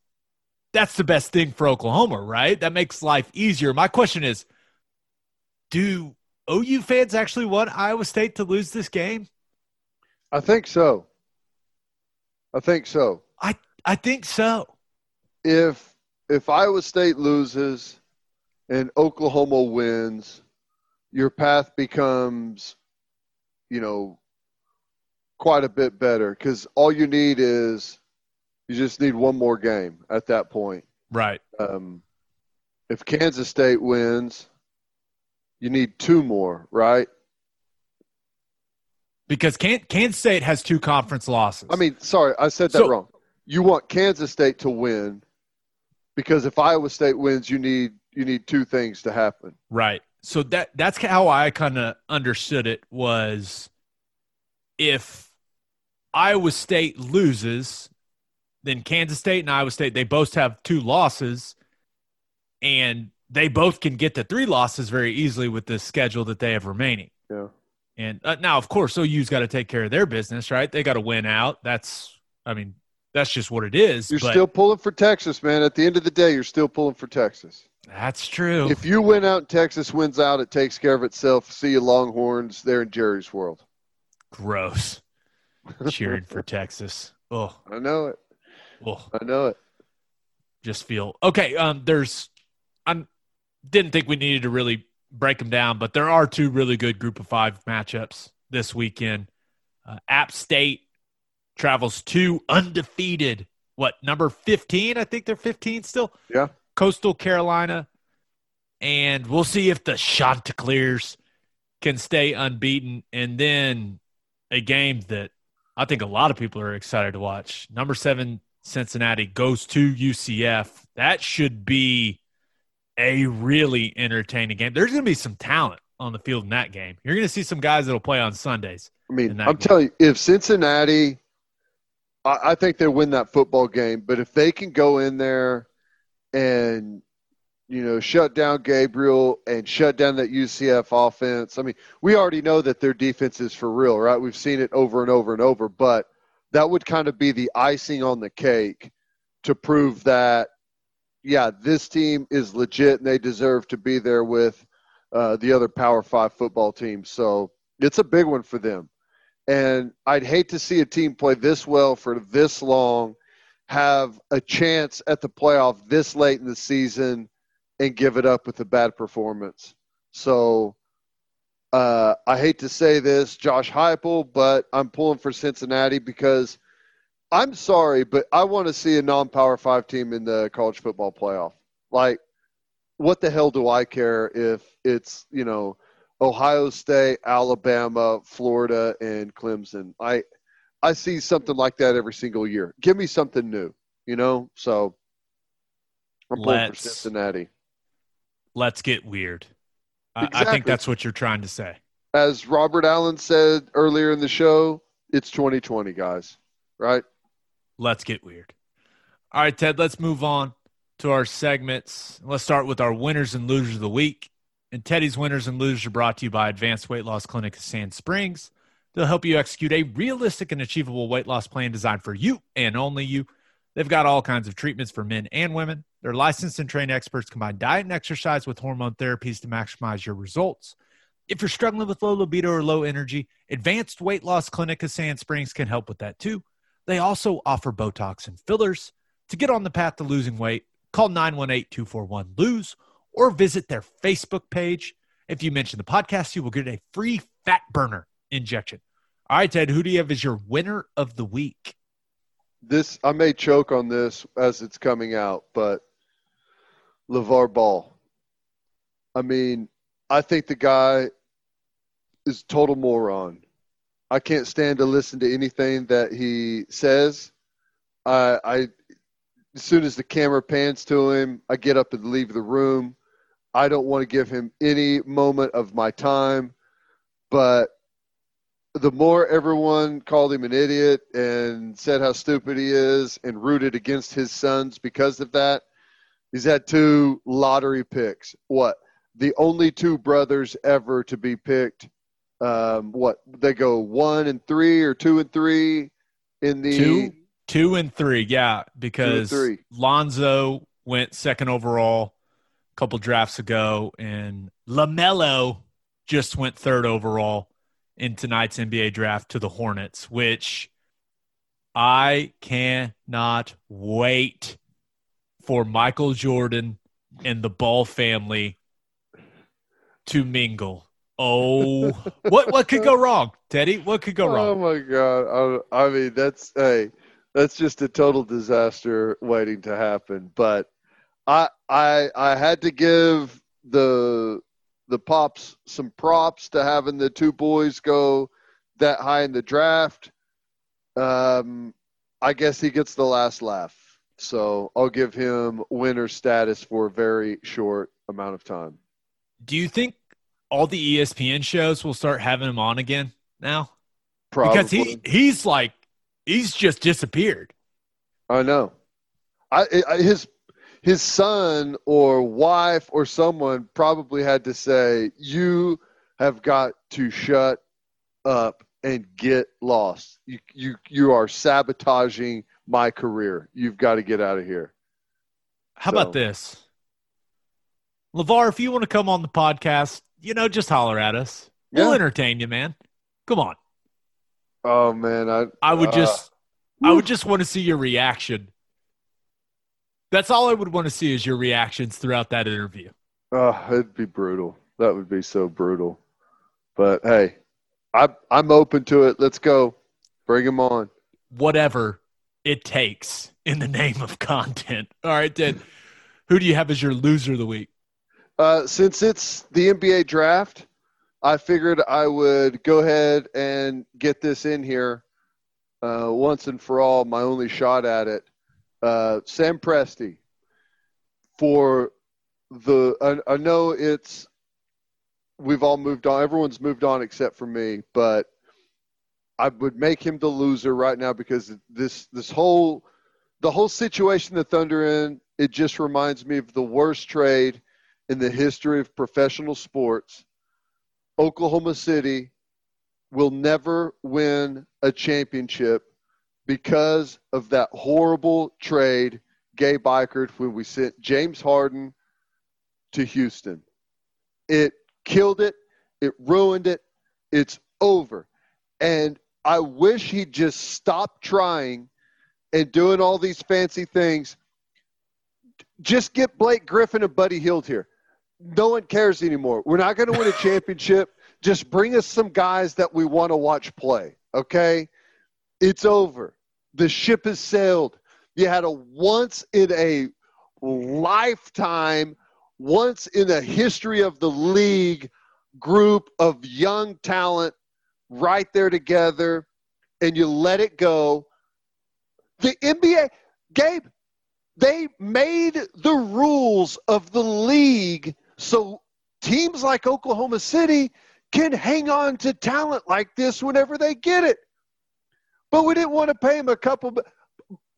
that's the best thing for Oklahoma, right? That makes life easier. My question is do OU fans actually want Iowa State to lose this game? I think so. I think so. I, I think so. If if Iowa State loses and Oklahoma wins, your path becomes, you know, quite a bit better because all you need is you just need one more game at that point. Right. Um, if Kansas State wins, you need two more, right? Because Kan- Kansas State has two conference losses. I mean, sorry, I said that So- wrong. You want Kansas State to win because if Iowa State wins, you need you need two things to happen. Right. So that that's how I kind of understood it was if Iowa State loses, then Kansas State and Iowa State they both have two losses and they both can get to three losses very easily with the schedule that they have remaining. Yeah. And uh, now of course OU's got to take care of their business, right? They got to win out. That's I mean, that's just what it is. You're but still pulling for Texas, man. At the end of the day, you're still pulling for Texas. That's true. If you win out and Texas wins out, it takes care of itself. See you Longhorns there in Jerry's world. Gross. [laughs] Cheering for Texas. Oh, I know it. oh. I know it. just feel okay. Um, there's I didn't think we needed to really break them down, but there are two really good group of five matchups this weekend. Uh, App State travels to undefeated. What number fifteen? I think they're fifteen still. Yeah. Coastal Carolina. and we'll see if the Chanticleers can stay unbeaten. And then a game that I think a lot of people are excited to watch. Number seven Cincinnati goes to UCF. That should be a really entertaining game. There's going to be some talent on the field in that game. You're going to see some guys that'll play on Sundays. I mean, I'm game. telling you, if Cincinnati, I, I think they'll win that football game. But if they can go in there and you know shut down Gabriel and shut down that UCF offense, I mean, we already know that their defense is for real, right? We've seen it over and over and over. But that would kind of be the icing on the cake to prove that, yeah, this team is legit and they deserve to be there with uh, the other Power Five football teams. So it's a big one for them. And I'd hate to see a team play this well for this long, have a chance at the playoff this late in the season, and give it up with a bad performance. So uh, I hate to say this, Josh Heupel, but I'm pulling for Cincinnati because I'm sorry, but I want to see a non-power five team in the college football playoff. Like, what the hell do I care if it's you know Ohio State, Alabama, Florida, and Clemson? I I see something like that every single year. Give me something new, you know. So I'm pulling for Cincinnati. Let's get weird. I, I think that's what you're trying to say. As Robert Allen said earlier in the show, it's 2020, guys. Right? Let's get weird. All right, Ted, let's move on to our segments. Let's start with our winners and losers of the week. And Teddy's winners and losers are brought to you by Advanced Weight Loss Clinic of Sand Springs. They'll help you execute a realistic and achievable weight loss plan designed for you and only you. They've got all kinds of treatments for men and women. Their licensed and trained experts combine diet and exercise with hormone therapies to maximize your results. If you're struggling with low libido or low energy, Advanced Weight Loss Clinic of Sand Springs can help with that too. They also offer Botox and fillers. To get on the path to losing weight, call 918 241 LOSE or visit their Facebook page. If you mention the podcast, you will get a free fat burner injection. All right, Ted, who do you have as your winner of the week? This I may choke on this as it's coming out, but LeVar Ball. I mean, I think the guy is total moron. I can't stand to listen to anything that he says. I, I as soon as the camera pans to him, I get up and leave the room. I don't want to give him any moment of my time, but the more everyone called him an idiot and said how stupid he is and rooted against his sons because of that, he's had two lottery picks. What? The only two brothers ever to be picked. Um, what? They go one and three or two and three in the Two, two and three, yeah, because three. Lonzo went second overall a couple drafts ago, and Lamelo just went third overall in tonight's NBA draft to the Hornets, which I cannot wait for Michael Jordan and the Ball family to mingle. Oh, what what could go wrong, Teddy? What could go oh, wrong? Oh my god! I, I mean, that's hey, that's just a total disaster waiting to happen. But I I I had to give the the pops some props to having the two boys go that high in the draft. Um, I guess he gets the last laugh. So I'll give him winner status for a very short amount of time. Do you think all the ESPN shows will start having him on again now? Probably. Because he he's like he's just disappeared. I know. I, I his his son or wife or someone probably had to say, "You have got to shut up and get lost. You you you are sabotaging my career. You've got to get out of here." How So- about this? LeVar, if you want to come on the podcast, you know, just holler at us. We'll entertain you, man. Come on. Oh man, I I would uh, just I would just want to see your reaction. That's all I would want to see is your reactions throughout that interview. Oh, it'd be brutal. That would be so brutal. But hey, I I'm open to it. Let's go. Bring him on. Whatever it takes in the name of content. All right, then. Who do you have as your loser of the week? Uh, since it's the NBA draft, I figured I would go ahead and get this in here uh, once and for all. My only shot at it. Uh, Sam Presti for the. I, I know it's. We've all moved on. Everyone's moved on except for me, but I would make him the loser right now because this this whole the whole situation the Thunder in it just reminds me of the worst trade in the history of professional sports. Oklahoma City will never win a championship because of that horrible trade Gabe Ikard when we sent James Harden to Houston. It killed it. It ruined it. It's over. And I wish he'd just stop trying and doing all these fancy things. Just get Blake Griffin and Buddy Hield here. No one cares anymore. We're not going to win a [laughs] championship. Just bring us some guys that we want to watch play. Okay? It's over. The ship has sailed. You had a once in a lifetime, once in the history of the league group of young talent right there together, and you let it go. The NBA, Gabe, they made the rules of the league so teams like Oklahoma City can hang on to talent like this whenever they get it. But we didn't want to pay him a couple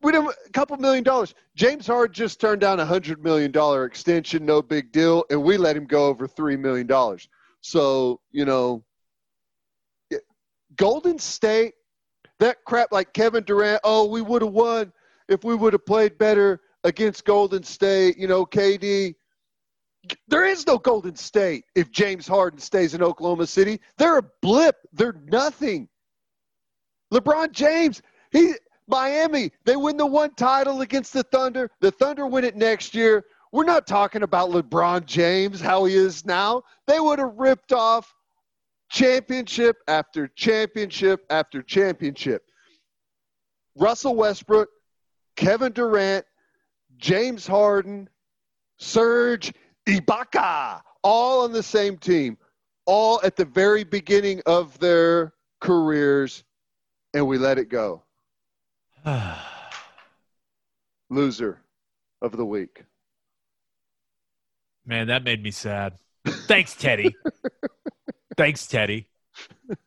we didn't a couple million dollars. James Hard just turned down a hundred million dollar extension, no big deal, and we let him go over three million dollars. So you know, Golden State, that crap like Kevin Durant. Oh, we would have won if we would have played better against Golden State. You know, KD. There is no Golden State if James Harden stays in Oklahoma City. They're a blip. They're nothing. LeBron James, he Miami, they win the one title against the Thunder. The Thunder win it next year. We're not talking about LeBron James, how he is now. They would have ripped off championship after championship after championship. Russell Westbrook, Kevin Durant, James Harden, Serge Ibaka, all on the same team, all at the very beginning of their careers, and we let it go. [sighs] Loser of the week. Man, that made me sad. Thanks, Teddy. [laughs] Thanks, Teddy.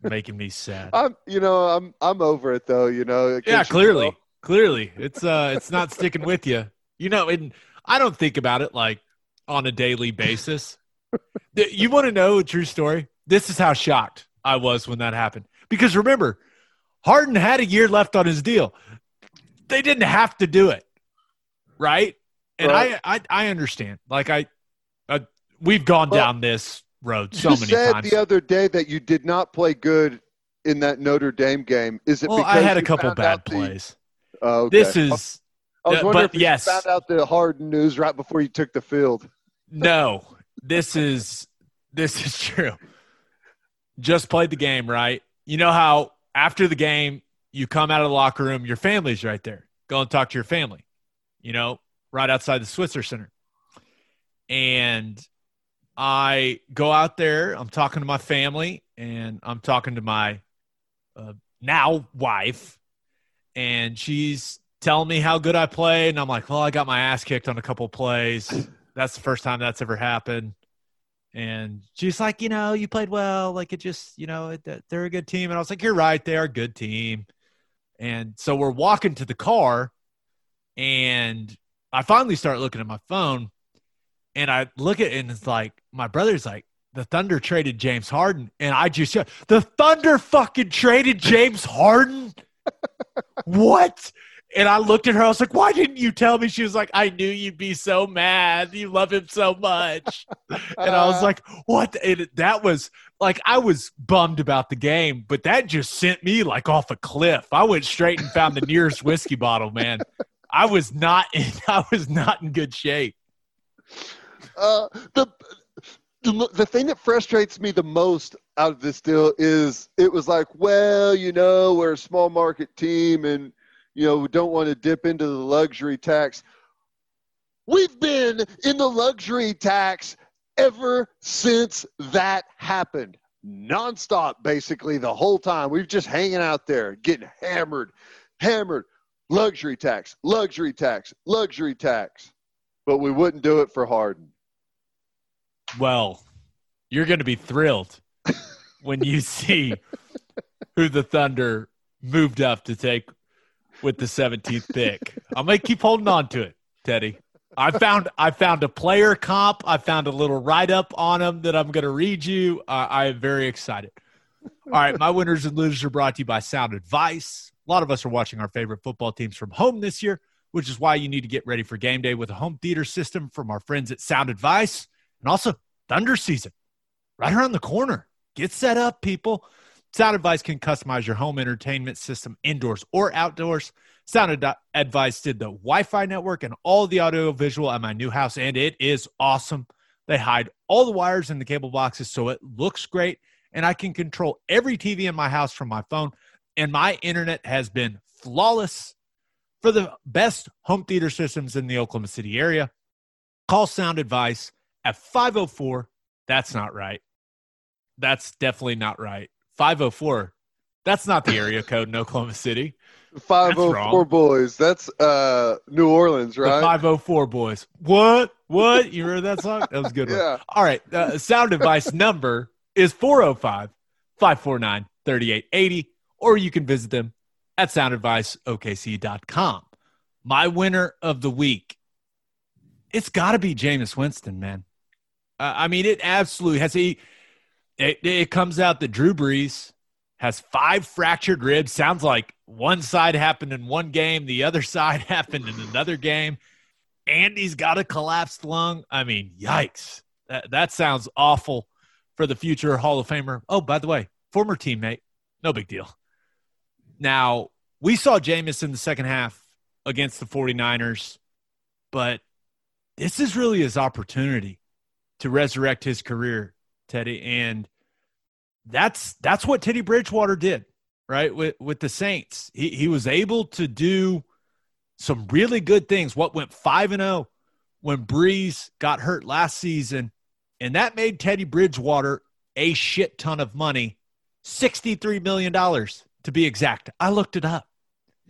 Making me sad. I'm, you know, I'm, I'm over it though. You know. Yeah, clearly, clearly, it's uh, it's not sticking with you. You know, and I don't think about it like on a daily basis. you want to know a true story? This is how shocked I was when that happened. Because remember, Harden had a year left on his deal they didn't have to do it, right? And right. I, I, I understand. Like I, uh, we've gone well, down this road so you many said times. the other day that you did not play good in that Notre Dame game. Is it? Well, I had a couple bad plays. The, oh, okay. This is. I was wondering but if yes, found out the hard news right before you took the field. no, this is this is [laughs] true. Just played the game, right? You know how after the game you come out of the locker room, your family's right there. Go and talk to your family, you know, right outside the Switzer Center. And I go out there, I'm talking to my family, and I'm talking to my uh, now wife, and she's telling me how good I played. And I'm like, well, I got my ass kicked on a couple plays. That's the first time that's ever happened. And she's like, you know, you played well. Like it just, you know, they're a good team. And I was like, you're right. They're a good team. And so we're walking to the car, and I finally start looking at my phone, and I look at it, and it's like my brother's like, the Thunder traded James Harden, and I just the Thunder fucking traded James Harden. [laughs] what? And I looked at her. I was like, "Why didn't you tell me?" She was like, "I knew you'd be so mad. You love him so much." [laughs] and I was like, "What?" And that was like I was bummed about the game, but that just sent me like off a cliff. I went straight and found the nearest whiskey bottle. Man, I was not in. [laughs] I was not in good shape. Uh, the the, the thing that frustrates me the most out of this deal is it was like, well, you know, we're a small market team and you know, we don't want to dip into the luxury tax. We've been in the luxury tax ever since that happened, nonstop, basically the whole time, we've just hanging out there, getting hammered, hammered, luxury tax, luxury tax, luxury tax. But we wouldn't do it for Harden. Well, you're going to be thrilled when you see [laughs] who the Thunder moved up to take with the 17th pick. I'm going to keep holding on to it, Teddy. I found I found a player comp. I found a little write up on him that I'm going to read you. I am very excited. All right, my winners and losers are brought to you by Sound Advice. A lot of us are watching our favorite football teams from home this year, which is why you need to get ready for game day with a home theater system from our friends at Sound Advice, and also Thunder season right around the corner. Get set up, people. Sound Advice can customize your home entertainment system indoors or outdoors. Sound Advice did the Wi Fi network and all the audio visual at my new house, and it is awesome. They hide all the wires in the cable boxes so it looks great, and I can control every TV in my house from my phone. And my internet has been flawless for the best home theater systems in the Oklahoma City area. Call Sound Advice at 504. That's not right. That's definitely not right. 504. That's not the area [laughs] code in Oklahoma City. 504 wrong. boys. That's uh New Orleans, The right? 504 boys. What? What? You heard that song? That was a good. one. yeah. All right. Uh, sound advice number is 405 549 3880, or you can visit them at soundadviceokc.com. My winner of the week, it's got to be Jameis Winston, man. Uh, I mean, it absolutely has. He, it, it comes out that Drew Brees has five fractured ribs. Sounds like one side happened in one game, the other side [laughs] happened in another game. Andy's got a collapsed lung. I mean, yikes. That, that sounds awful for the future Hall of Famer. Oh, by the way, former teammate. No big deal. Now, we saw Jameis in the second half against the 49ers, but this is really his opportunity to resurrect his career, Teddy. And that's that's what Teddy Bridgewater did, right? With with the Saints. He he was able to do some really good things. What went 5 and 0 when Brees got hurt last season, and that made Teddy Bridgewater a shit ton of money, $63 million to be exact. I looked it up. [laughs]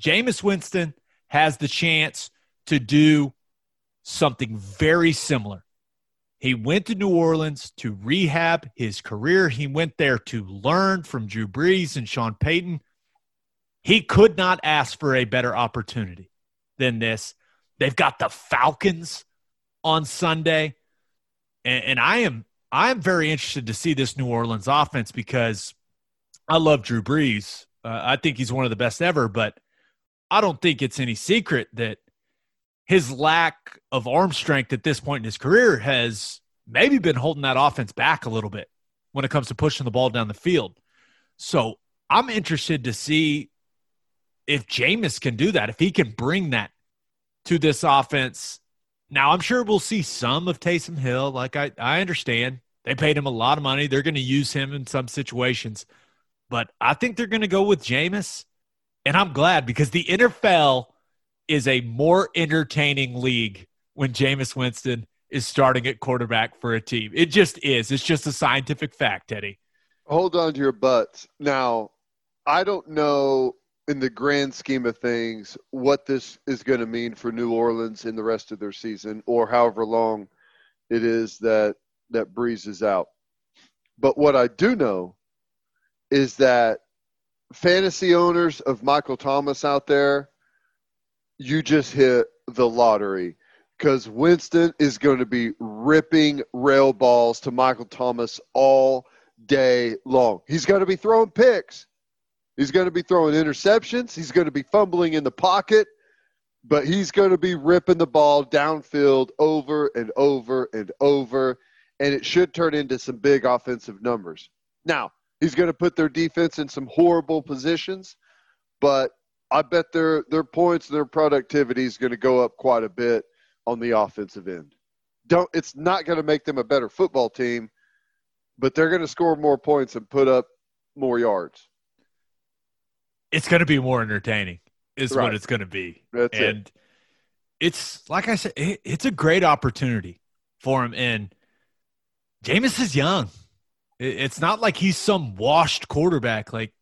Jameis Winston has the chance to do something very similar. He went to New Orleans to rehab his career. He went there to learn from Drew Brees and Sean Payton. He could not ask for a better opportunity than this. They've got the Falcons on Sunday. And, and I am I am very interested to see this New Orleans offense because I love Drew Brees. Uh, I think he's one of the best ever, but I don't think it's any secret that his lack of arm strength at this point in his career has maybe been holding that offense back a little bit when it comes to pushing the ball down the field. So I'm interested to see if Jameis can do that, if he can bring that to this offense. Now, I'm sure we'll see some of Taysom Hill. Like, I, I understand they paid him a lot of money. They're going to use him in some situations. But I think they're going to go with Jameis. And I'm glad because the NFL is a more entertaining league when Jameis Winston is starting at quarterback for a team. It just is. It's just a scientific fact, Teddy. Hold on to your butts. Now, I don't know in the grand scheme of things what this is going to mean for New Orleans in the rest of their season or however long it is that that Brees is out. But what I do know is that fantasy owners of Michael Thomas out there, you just hit the lottery because Winston is going to be ripping rail balls to Michael Thomas all day long. He's going to be throwing picks. He's going to be throwing interceptions. He's going to be fumbling in the pocket, but he's going to be ripping the ball downfield over and over and over, and it should turn into some big offensive numbers. Now, he's going to put their defense in some horrible positions, but I bet their their points and their productivity is going to go up quite a bit on the offensive end. Don't it's not going to make them a better football team, but they're going to score more points and put up more yards. It's going to be more entertaining, is Right. what it's going to be. That's it. and it's like I said, it, it's a great opportunity for him. And Jameis is young. It's not like he's some washed quarterback. Like,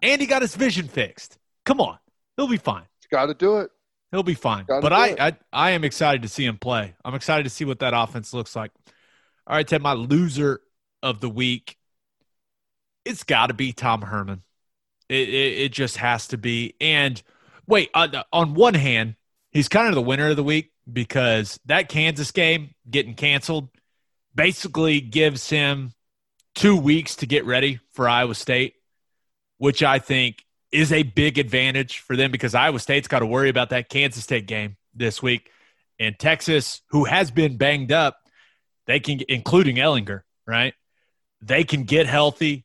and he got his vision fixed. Come on, he'll be fine. He's Got to do it. He'll be fine. Gotta but I, it. I, I am excited to see him play. I'm excited to see what that offense looks like. All right, Ted, my loser of the week. It's got to be Tom Herman. It, it, it just has to be. And wait, uh, on, on one hand, he's kind of the winner of the week because that Kansas game getting canceled basically gives him two weeks to get ready for Iowa State, which I think is a big advantage for them because Iowa State's got to worry about that Kansas State game this week. And Texas, who has been banged up, they can, including Ehlinger, right? They can get healthy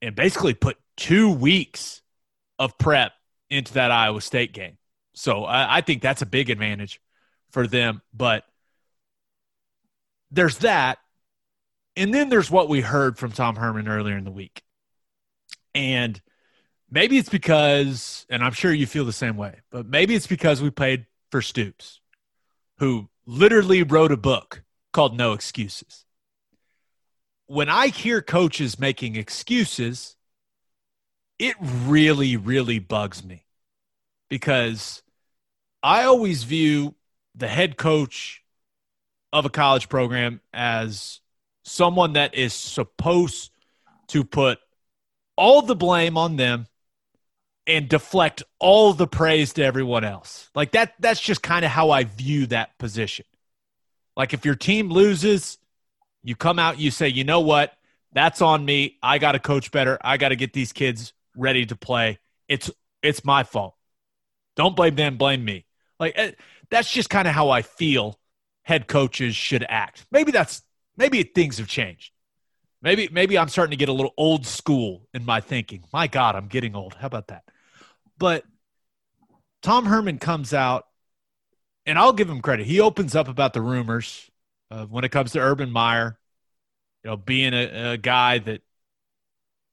and basically put two weeks of prep into that Iowa State game. So I, I think that's a big advantage for them. But there's that. And then there's what we heard from Tom Herman earlier in the week. And maybe it's because, and I'm sure you feel the same way, but maybe it's because we paid for Stoops, who literally wrote a book called No Excuses. When I hear coaches making excuses, it really, really bugs me because I always view the head coach of a college program as someone that is supposed to put all the blame on them and deflect all the praise to everyone else. Like that that's just kind of how I view that position. Like if your team loses, you come out you say, "You know what? That's on me. I got to coach better. I got to get these kids ready to play. It's it's my fault. Don't blame them, blame me." Like eh, that's just kind of how I feel head coaches should act. Maybe that's maybe things have changed. Maybe maybe I'm starting to get a little old school in my thinking. My God, I'm getting old. How about that? But Tom Herman comes out, and I'll give him credit. He opens up about the rumors uh, when it comes to Urban Meyer, you know, being a, a guy that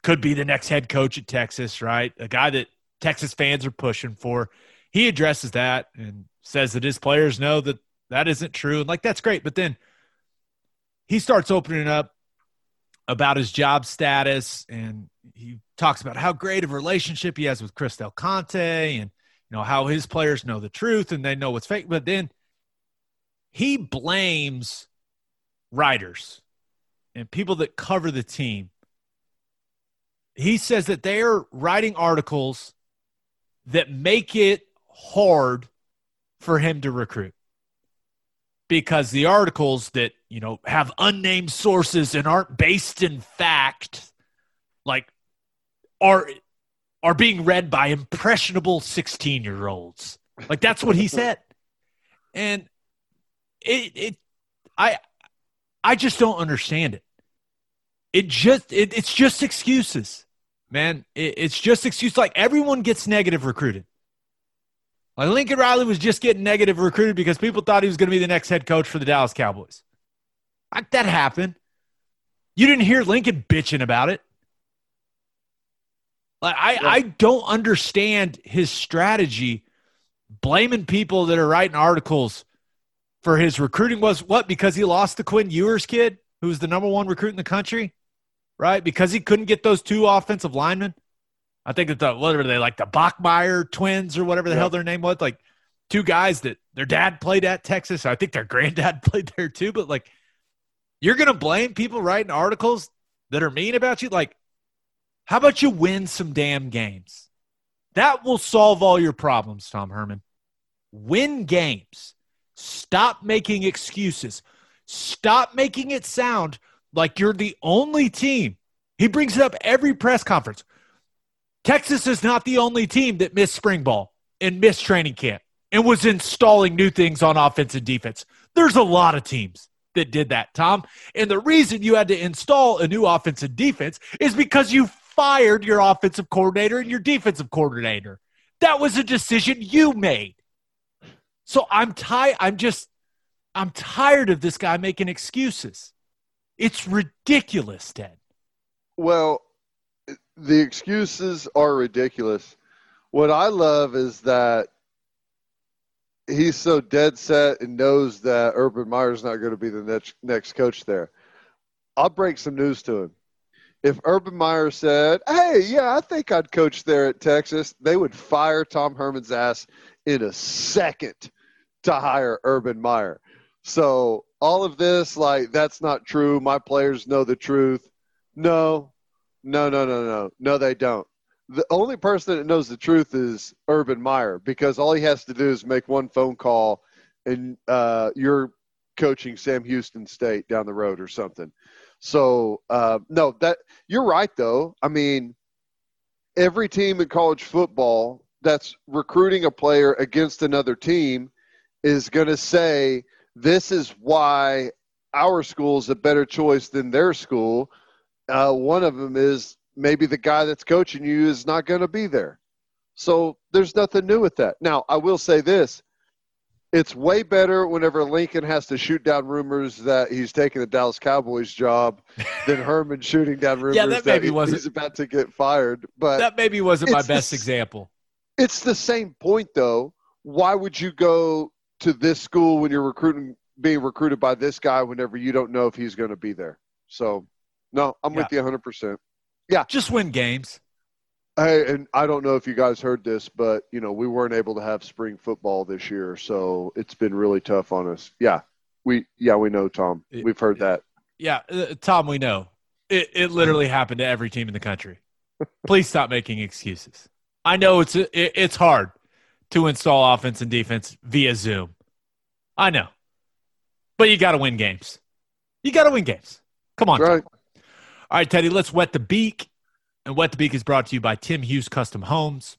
could be the next head coach at Texas, right? A guy that Texas fans are pushing for. He addresses that and says that his players know that that isn't true. And like, that's great. But then he starts opening up about his job status and he talks about how great of a relationship he has with Chris Del Conte and you know how his players know the truth and they know what's fake. But then he blames writers and people that cover the team. He says that they are writing articles that make it hard for him to recruit because the articles that you know have unnamed sources and aren't based in fact like are are being read by impressionable 16 year olds like that's what he said and it it i i just don't understand it it just it, it's just excuses man it, it's just excuse like everyone gets negative recruited like Lincoln Riley was just getting negative recruited because people thought he was going to be the next head coach for the Dallas Cowboys. Like that happened. You didn't hear Lincoln bitching about it. Like I, I don't understand his strategy blaming people that are writing articles for his recruiting was what? Because he lost the Quinn Ewers kid, who was the number one recruit in the country, right? Because he couldn't get those two offensive linemen. I think that the what are they like the Bachmeyer twins or whatever the Yeah. hell their name was, like two guys that their dad played at Texas. I think their granddad [laughs] played there too. But like, you're gonna blame people writing articles that are mean about you. Like, how about you win some damn games? That will solve all your problems, Tom Herman. Win games. Stop making excuses. Stop making it sound like you're the only team. He brings it up every press conference. Texas is not the only team that missed spring ball and missed training camp and was installing new things on offense and defense. There's a lot of teams that did that, Tom. And the reason you had to install a new offense and defense is because you fired your offensive coordinator and your defensive coordinator. That was a decision you made. So I'm tired. I'm just, I'm tired of this guy making excuses. It's ridiculous, Ted. Well, the excuses are ridiculous. What I love is that he's so dead set and knows that Urban Meyer's not going to be the next next coach there. I'll break some news to him. If Urban Meyer said, "Hey, yeah, I think I'd coach there at Texas," they would fire Tom Herman's ass in a second to hire Urban Meyer. So all of this, like, that's not true. My players know the truth. No, no, no, no, no, no, they don't. The only person that knows the truth is Urban Meyer because all he has to do is make one phone call, and uh, you're coaching Sam Houston State down the road or something. So uh, no, that you're right though. I mean, every team in college football that's recruiting a player against another team is going to say this is why our school is a better choice than their school. Uh, one of them is maybe the guy that's coaching you is not going to be there. So there's nothing new with that. Now, I will say this it's way better whenever Lincoln has to shoot down rumors that he's taking the Dallas Cowboys job than [laughs] Herman shooting down rumors Yeah, that that, maybe he- wasn't- he's about to get fired. But That maybe wasn't my It's the best example. it's the same point though. Why would you go to this school when you're recruiting being recruited by this guy whenever you don't know if he's going to be there? So, no, I'm with you 100%. Yeah. Just win games. Hey, and I don't know if you guys heard this, but you know we weren't able to have spring football this year, so it's been really tough on us. Yeah, we yeah we know Tom. We've heard that. Yeah, uh, Tom, we know. It, it literally happened to every team in the country. Please stop making excuses. I know it's it, it's hard to install offense and defense via Zoom. I know. But you got to win games. You got to win games. Come on. Right. All right, Teddy, let's wet the beak. And Wet the Beak is brought to you by Tim Hughes Custom Homes.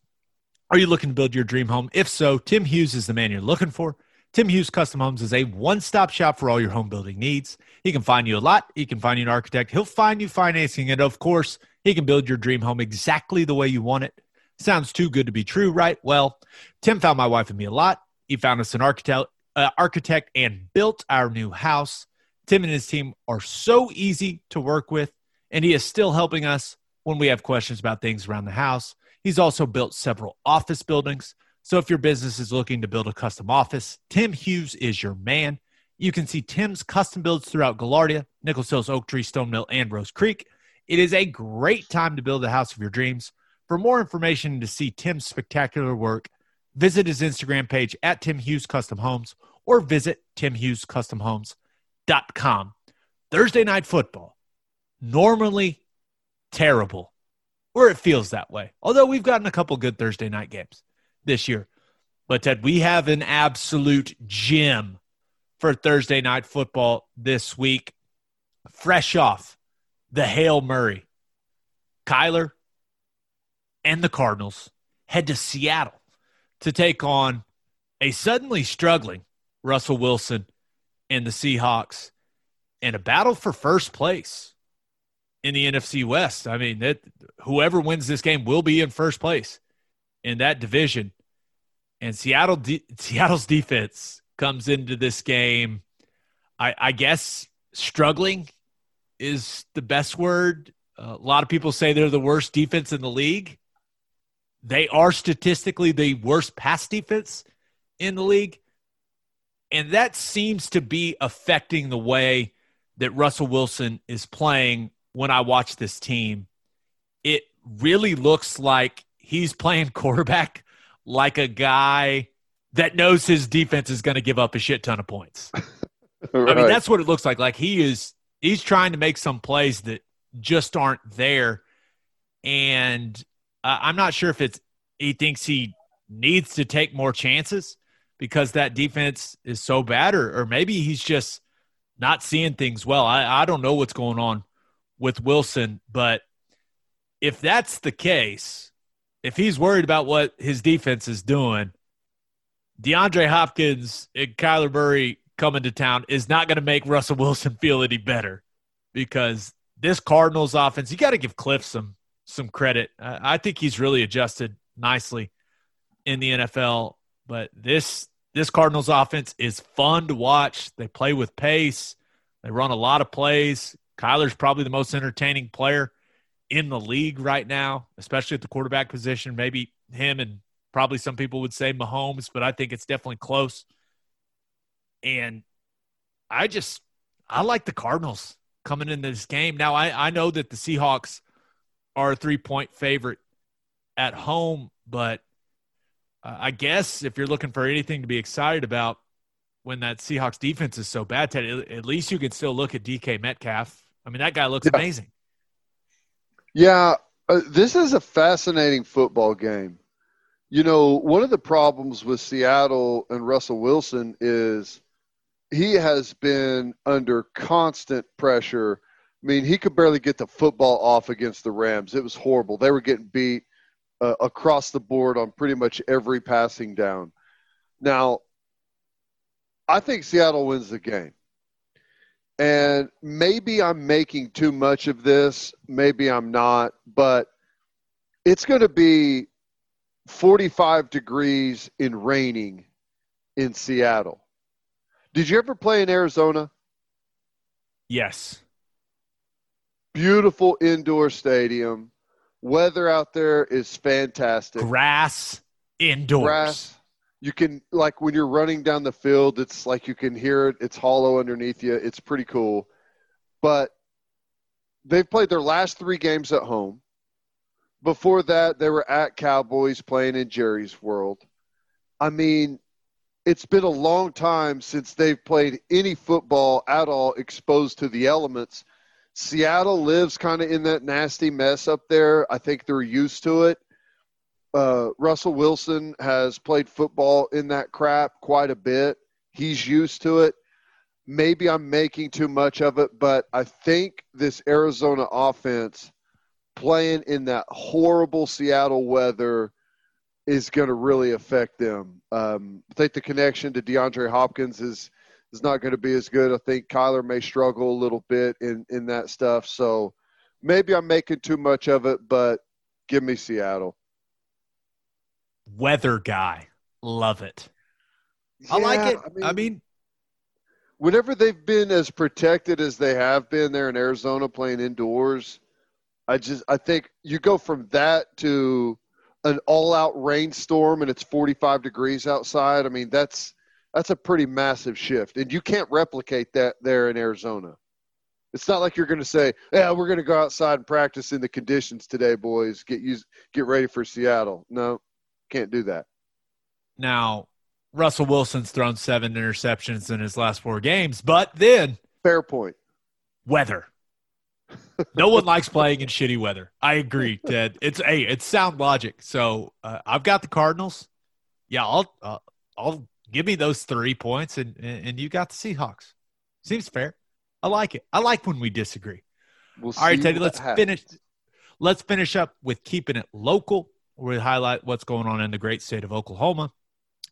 Are you looking to build your dream home? If so, Tim Hughes is the man you're looking for. Tim Hughes Custom Homes is a one stop shop for all your home building needs. He can find you a lot, he can find you an architect, he'll find you financing, and of course, he can build your dream home exactly the way you want it. Sounds too good to be true, right? Well, Tim found my wife and me a lot. He found us an architect, uh, architect and built our new house. Tim and his team are so easy to work with, and he is still helping us when we have questions about things around the house. He's also built several office buildings. So if your business is looking to build a custom office, Tim Hughes is your man. You can see Tim's custom builds throughout Gaillardia, Nichols Hills, Oak Tree, Stone Mill, and Rose Creek. It is a great time to build the house of your dreams. For more information and to see Tim's spectacular work, visit his Instagram page at Tim Hughes Custom Homes or visit timhughescustomhomes.com. Thursday night football, normally terrible, or it feels that way. Although we've gotten a couple good Thursday night games this year. But Ted, we have an absolute gem for Thursday night football this week. Fresh off the Hail Murray, Kyler and the Cardinals head to Seattle to take on a suddenly struggling Russell Wilson and the Seahawks in a battle for first place in the NFC West. I mean, that whoever wins this game will be in first place in that division. And Seattle, de- [laughs] Seattle's defense comes into this game, I, I guess, struggling is the best word. a lot of people say they're the worst defense in the league. They are statistically the worst pass defense in the league. And that seems to be affecting the way that Russell Wilson is playing when I watch this team. It really looks like he's playing [laughs] quarterback like a guy that knows his defense is going to give up a shit ton of points. [laughs] I mean, that's what it looks like. Like he is, he's trying to make some plays that just aren't there. And uh, I'm not sure if it's, he thinks he needs to take more chances because that defense is so bad, or, or maybe he's just not seeing things well. I, I don't know what's going on with Wilson, but if that's the case, if he's worried about what his defense is doing, DeAndre Hopkins and Kyler Murray coming to town is not going to make Russell Wilson [laughs] feel any better because this Cardinals offense, you got to give Kliff some some credit. I I think he's really adjusted nicely in the NFL, but this this Cardinals offense is fun to watch. They play with pace. They run a lot of plays. Kyler's probably the most entertaining player in the league right now, especially at the quarterback position. Maybe him and probably some people would say Mahomes, but I think it's definitely close. And I just I like the Cardinals coming into this game. Now, I, I know that the Seahawks are a three point favorite at home, but uh, I guess if you're looking for anything to be excited about when that Seahawks defense is so bad, Ted, at least you can still look at DK Metcalf. I mean, that guy looks Yeah. amazing. Yeah, uh, this is a fascinating football game. You know, one of the problems with Seattle and Russell Wilson is he has been under constant pressure. I mean, he could barely get the football off against the Rams. It was horrible. They were getting beat uh, across the board on pretty much every passing down. Now, I think Seattle wins the game. And maybe I'm making too much of this. Maybe I'm not. But it's going to be 45 degrees and raining in Seattle. Did you ever play in Arizona? Yes. Beautiful indoor stadium. Weather out there is fantastic. Grass indoors. Grass. You can like when you're running down the field, it's like you can hear it. It's hollow underneath you. It's pretty cool. But they've played their last three games at home. Before that, they were at Cowboys playing in Jerry's World. I mean, it's been a long time since they've played any football at all exposed to the elements. Seattle lives kind of in that nasty mess up there. I think they're used to it. Uh, Russell Wilson has played football in that crap quite a bit. He's used to it. Maybe I'm making too much of it, but I think this Arizona offense playing in that horrible Seattle weather is going to really affect them. Um, I think the connection to DeAndre Hopkins is is not going to be as good. I think Kyler may struggle a little bit in in that stuff. So maybe I'm making too much of it, but give me Seattle. Weather guy. Love it. I like Yeah, it. I mean, whenever they've been as protected as they have been there in Arizona playing indoors, I just I think you go from that to an all-out rainstorm and it's 45 degrees outside. I mean, that's that's a pretty massive shift, and you can't replicate that there in Arizona. It's not like you're going to say, "Yeah, we're going to go outside and practice in the conditions today, boys. Get used, get ready for Seattle." No, can't do that. now Russell Wilson's thrown seven interceptions in his last four games, but then Fair point. weather. no one likes playing in shitty weather. I agree, Ted. It's hey, it's sound logic. So uh, I've got the Cardinals. Yeah, I'll uh, I'll give me those three points, and and you got the Seahawks. Seems fair. I like it. I like when we disagree. We'll All right, Teddy, let's happens. finish. Let's finish up with keeping it local. Where we highlight what's going on in the great state of Oklahoma.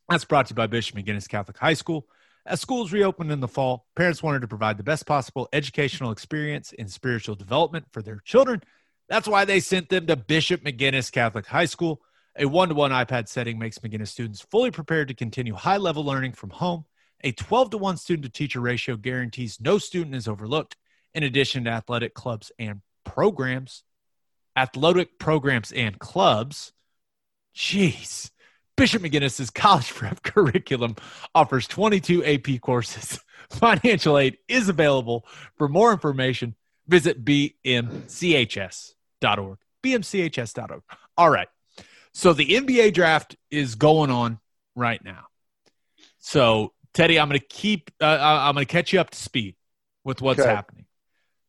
That's brought to you by Bishop McGuinness Catholic High School. As schools reopened in the fall, parents wanted to provide the best possible educational experience and spiritual development for their children. That's why they sent them to Bishop McGuinness Catholic High School. A one to one iPad setting makes McGuinness students fully prepared to continue high level learning from home. A 12 to 1 student to teacher ratio guarantees no student is overlooked. In addition to athletic clubs and programs, athletic programs and clubs, jeez, Bishop McGuinness's college [laughs] prep curriculum offers 22 AP courses. [laughs] Financial aid is available. For more information, visit bmchs.org. bmchs.org. All right. So the NBA draft is going on right now. So Teddy, I'm going to keep. Uh, I- I'm going to catch you up to speed with what's Okay. happening.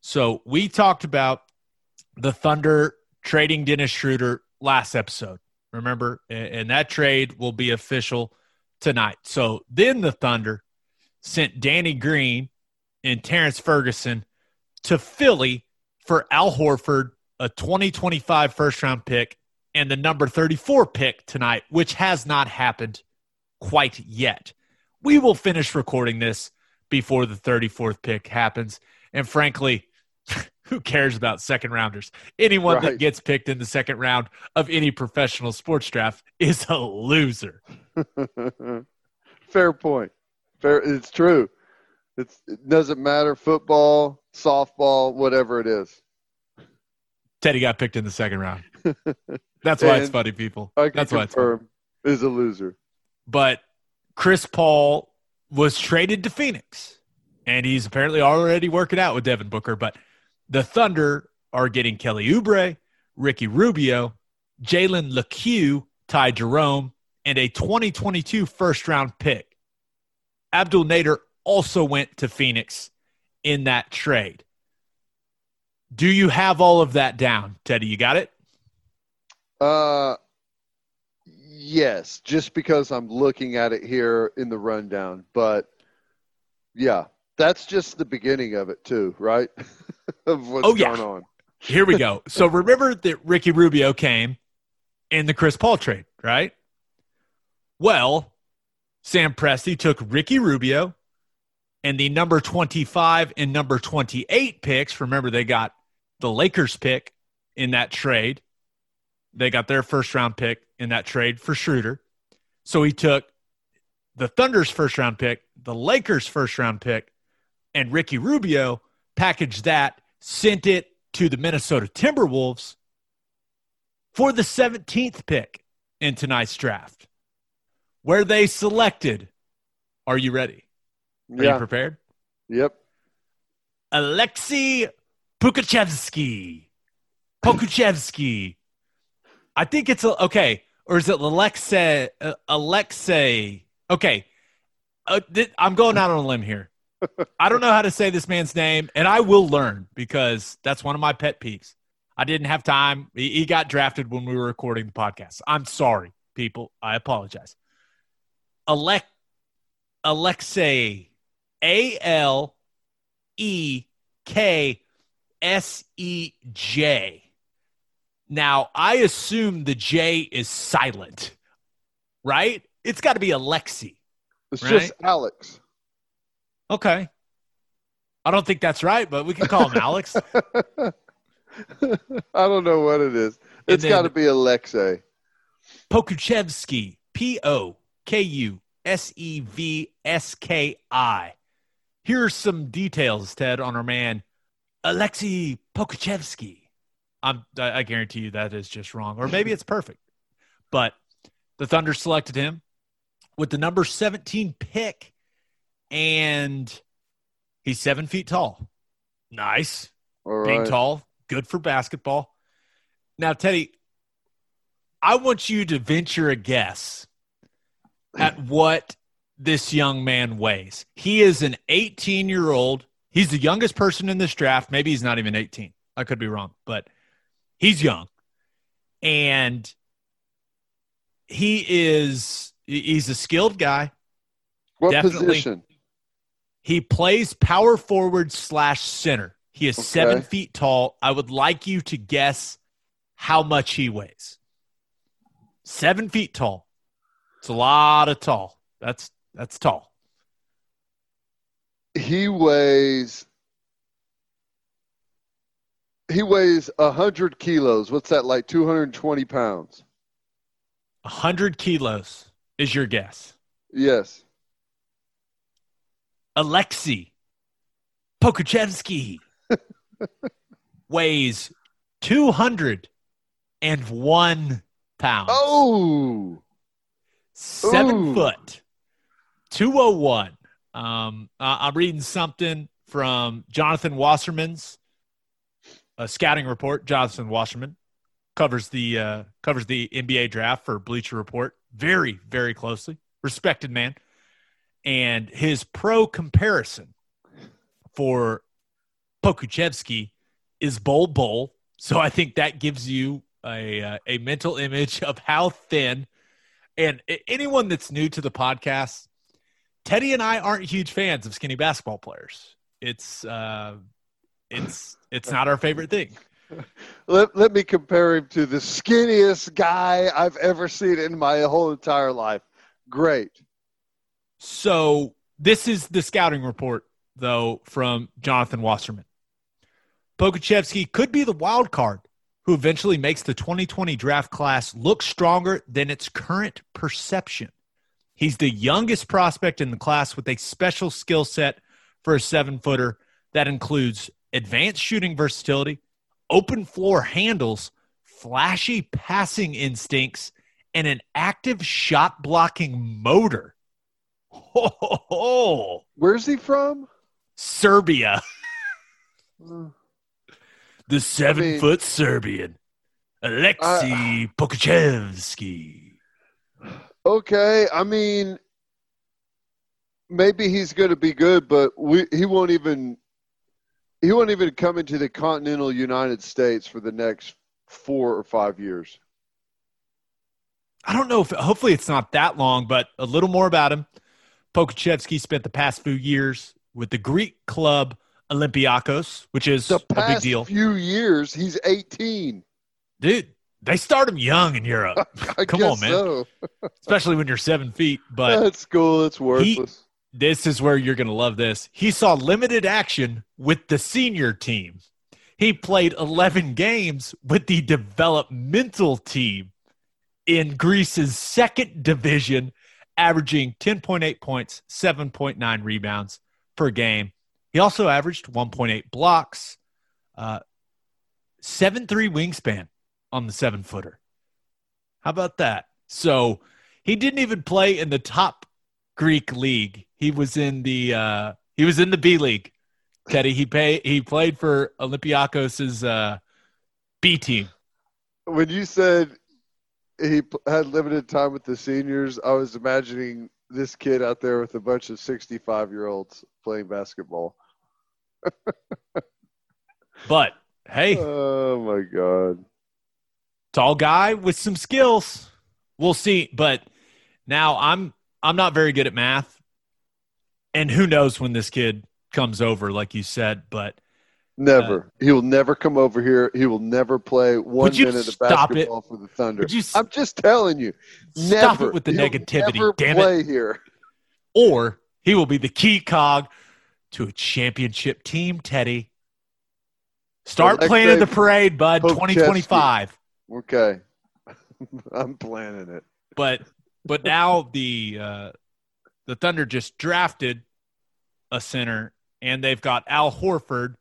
So we talked about the Thunder trading Dennis Schroeder last episode. Remember, and that trade will be official tonight. So then the Thunder sent Danny Green and Terrence Ferguson to Philly for Al Horford, a 2025 first round pick, and the number 34 pick tonight, which has not happened quite yet. We will finish recording this before the 34th pick happens. And frankly, who cares about second rounders? Anyone that gets picked in the second round of any professional sports draft is a loser. [laughs] Fair point. Fair. It's true. It's, it doesn't matter. Football, softball, whatever it is. Teddy got picked in the second round. [laughs] That's why it's funny, people. That's why it's funny. is a loser. But Chris Paul was traded to Phoenix. and he's apparently already working out with Devin Booker. But the Thunder are getting Kelly Oubre, Ricky Rubio, Jalen Lecque, Ty Jerome, and a 2022 first round pick. Abdel Nader also went to Phoenix in that trade. Do you have all of that down, Teddy? You got it? Uh, yes, just because I'm looking at it here in the rundown. But yeah, that's just the beginning of it too, right? [laughs] of what's Oh, yeah. going on. Here we go. So remember that Ricky Rubio came in the Chris Paul trade, right? Well, Sam Presti took Ricky Rubio and the number 25 and number 28 picks. Remember, they got the Lakers pick in that trade. They got their first round pick in that trade for Schroeder. So he took the Thunder's first round pick, the Lakers' first round pick, and Ricky Rubio, packaged that, sent it to the Minnesota Timberwolves for the 17th pick in tonight's draft, where they selected. Are you ready? Are you prepared? Yep. Alexei Pukachevsky. Pokuchevsky. I think it's a, okay, or is it Alexei? Uh, Alexei. Okay, uh, th- I'm going out on a limb here. I don't know how to say this man's name, and I will learn because that's one of my pet peeves. I didn't have time. He, he got drafted when we were recording the podcast. I'm sorry, people. I apologize. Alec Alexei A L E K S E J. Now, I assume the J is silent, right? It's got to be Alexi. It's Right? just Alex. Okay. I don't think that's right, but we can call him Alex. [laughs] I don't know what it is. It's got to be Alexei. Pokuchevsky, P O K U S E V S K I. Here are some details, Ted, on our man Alexei Pokuchevsky. I'm, I I guarantee you that is just wrong, or maybe it's perfect. But the Thunder selected him with the number 17 pick, and he's seven feet tall. Nice All being tall, good for basketball. Now, Teddy, I want you to venture a guess at [clears throat] what this young man weighs. He is an 18 year old. He's the youngest person in this draft. Maybe he's not even 18. I could be wrong, but he's young. And he is he's a skilled guy. What Definitely. position? He plays power forward slash center. He is Okay. seven feet tall. I would like you to guess how much he weighs. Seven feet tall. It's a lot of tall. That's that's tall. He weighs. He weighs hundred kilos. What's that like? Two hundred and twenty pounds. A hundred kilos is your guess. Yes. Alexei Pokuchevsky [laughs] weighs two hundred and one pounds. Oh, seven Ooh. foot, 201. Um, uh, I'm reading something from Jonathan Wasserman's uh, scouting report. Jonathan Wasserman covers the uh, covers the NBA draft for Bleacher Report very very closely. Respected man, and his pro comparison for Pokuchevsky is Bol Bol. So I think that gives you a uh, a mental image of how thin and anyone that's new to the podcast, Teddy and I aren't huge fans of skinny basketball players. It's uh, it's it's not our favorite thing. Let, let me compare him to the skinniest guy I've ever seen in my whole entire life. Great. So this is the scouting report, though, from Jonathan Wasserman. Pokuchevsky could be the wild card who eventually makes the 2020 draft class look stronger than its current perception. He's the youngest prospect in the class with a special skill set for a seven footer that includes advanced shooting versatility, open floor handles, flashy passing instincts, and an active shot blocking motor. Ho, ho, ho. Where's he from? Serbia. Hmm. the seven mean- foot Serbian, Alexei Pokachevsky. Okay, I mean, maybe he's going to be good, but we he won't even he won't even come into the continental United States for the next four or five years. I don't know if hopefully it's not that long, but a little more about him. Pokachevsky spent the past few years with the Greek club Olympiakos, which is The a big deal. few years, he's 18. Dude, they start him young in Europe, [laughs] Come on, man. So. [laughs] especially when you're seven feet. But That's cool. It's worthless. this is where you're going to love this. He saw limited action with the senior team. He played 11 games with the developmental team in Greece's second division, averaging 10.8 points, 7.9 rebounds per game. He also averaged 1.8 blocks, uh, 7 3 wingspan on the seven footer. How about that? So he didn't even play in the top Greek league. He was in the uh, he was in the B league. Teddy, he pay he played for Olympiakos's uh, B team. when you said he had limited time with the seniors, I was imagining this kid out there with a bunch of 65 year olds playing basketball. [laughs] But hey, Oh my God. tall guy with some skills. We'll see. But now I'm I'm not very good at math, and who knows when this kid comes over, like you said. But Never. he will never come over here. He will never play one minute of stop it? basketball for the Thunder. you I'm just telling you. stop never. it with the He'll negativity? Never damn it! play here. Or he will be the key cog to a championship team. Teddy, start Alexei planning the parade, bud. Pokachevsky. 2025. Okay. [laughs] I'm planning it. but but now the uh, the Thunder just drafted a center, and they've got Al Horford,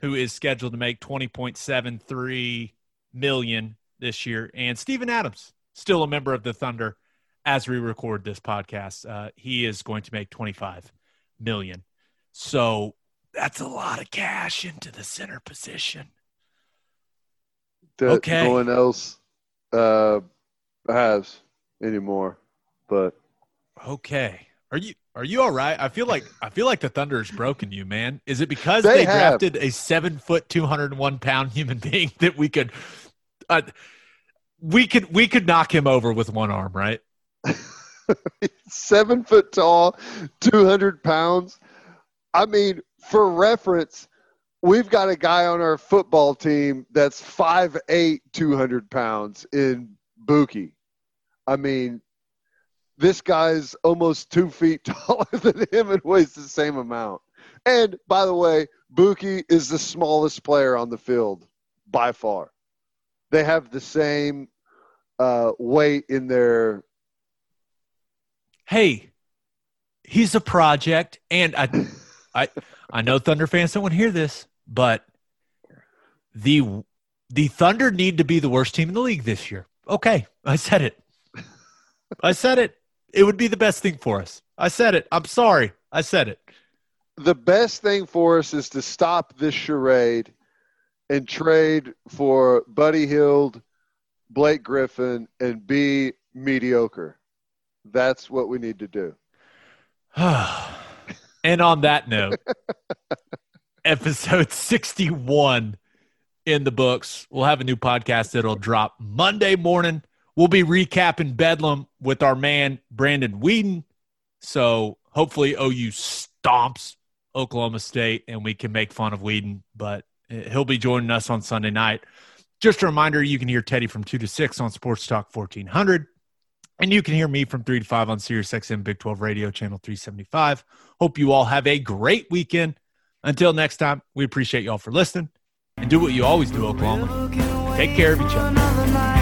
who is scheduled to make twenty point seven three million this year, and Steven Adams, still a member of the Thunder, as we record this podcast. Uh, he is going to make twenty five million, so that's a lot of cash into the center position. That Okay. no one else uh, has anymore. But Okay. Are you are you all right? I feel like I feel like the Thunder has broken you, man. Is it because They they, drafted a seven foot, two hundred and one pound human [laughs] being that we could, uh, we could we could knock him over with one arm, right? [laughs] seven foot tall, 200 pounds. I mean, for reference, we've got a guy on our football team that's 5'8, 200 pounds in Buki. I mean, this guy's almost two feet [laughs] taller than him and weighs the same amount. And by the way, Buki is the smallest player on the field by far. They have the same uh, weight in their Hey, he's a project, and I, I, I know Thunder fans don't want to hear this, but the the Thunder need to be the worst team in the league this year. Okay, I said it. I said it. It would be the best thing for us. I said it. I'm sorry. I said it. the best thing for us is to stop this charade and trade for Buddy Hield, Blake Griffin, and be mediocre. That's what we need to do. [sighs] and on that note, [laughs] episode 61 in the books. We'll have a new podcast that'll drop Monday morning. We'll be recapping Bedlam with our man, Brandon Whedon. So hopefully OU stomps Oklahoma State and we can make fun of Whedon, but he'll be joining us on Sunday night. Just a reminder you can hear Teddy from 2 to 6 on Sports Talk 1400. And you can hear me from 3 to 5 on Sirius XM Big 12 Radio, channel 375. Hope you all have a great weekend. Until next time, we appreciate y'all for listening. And do what you always do, Oklahoma. Take care of each other.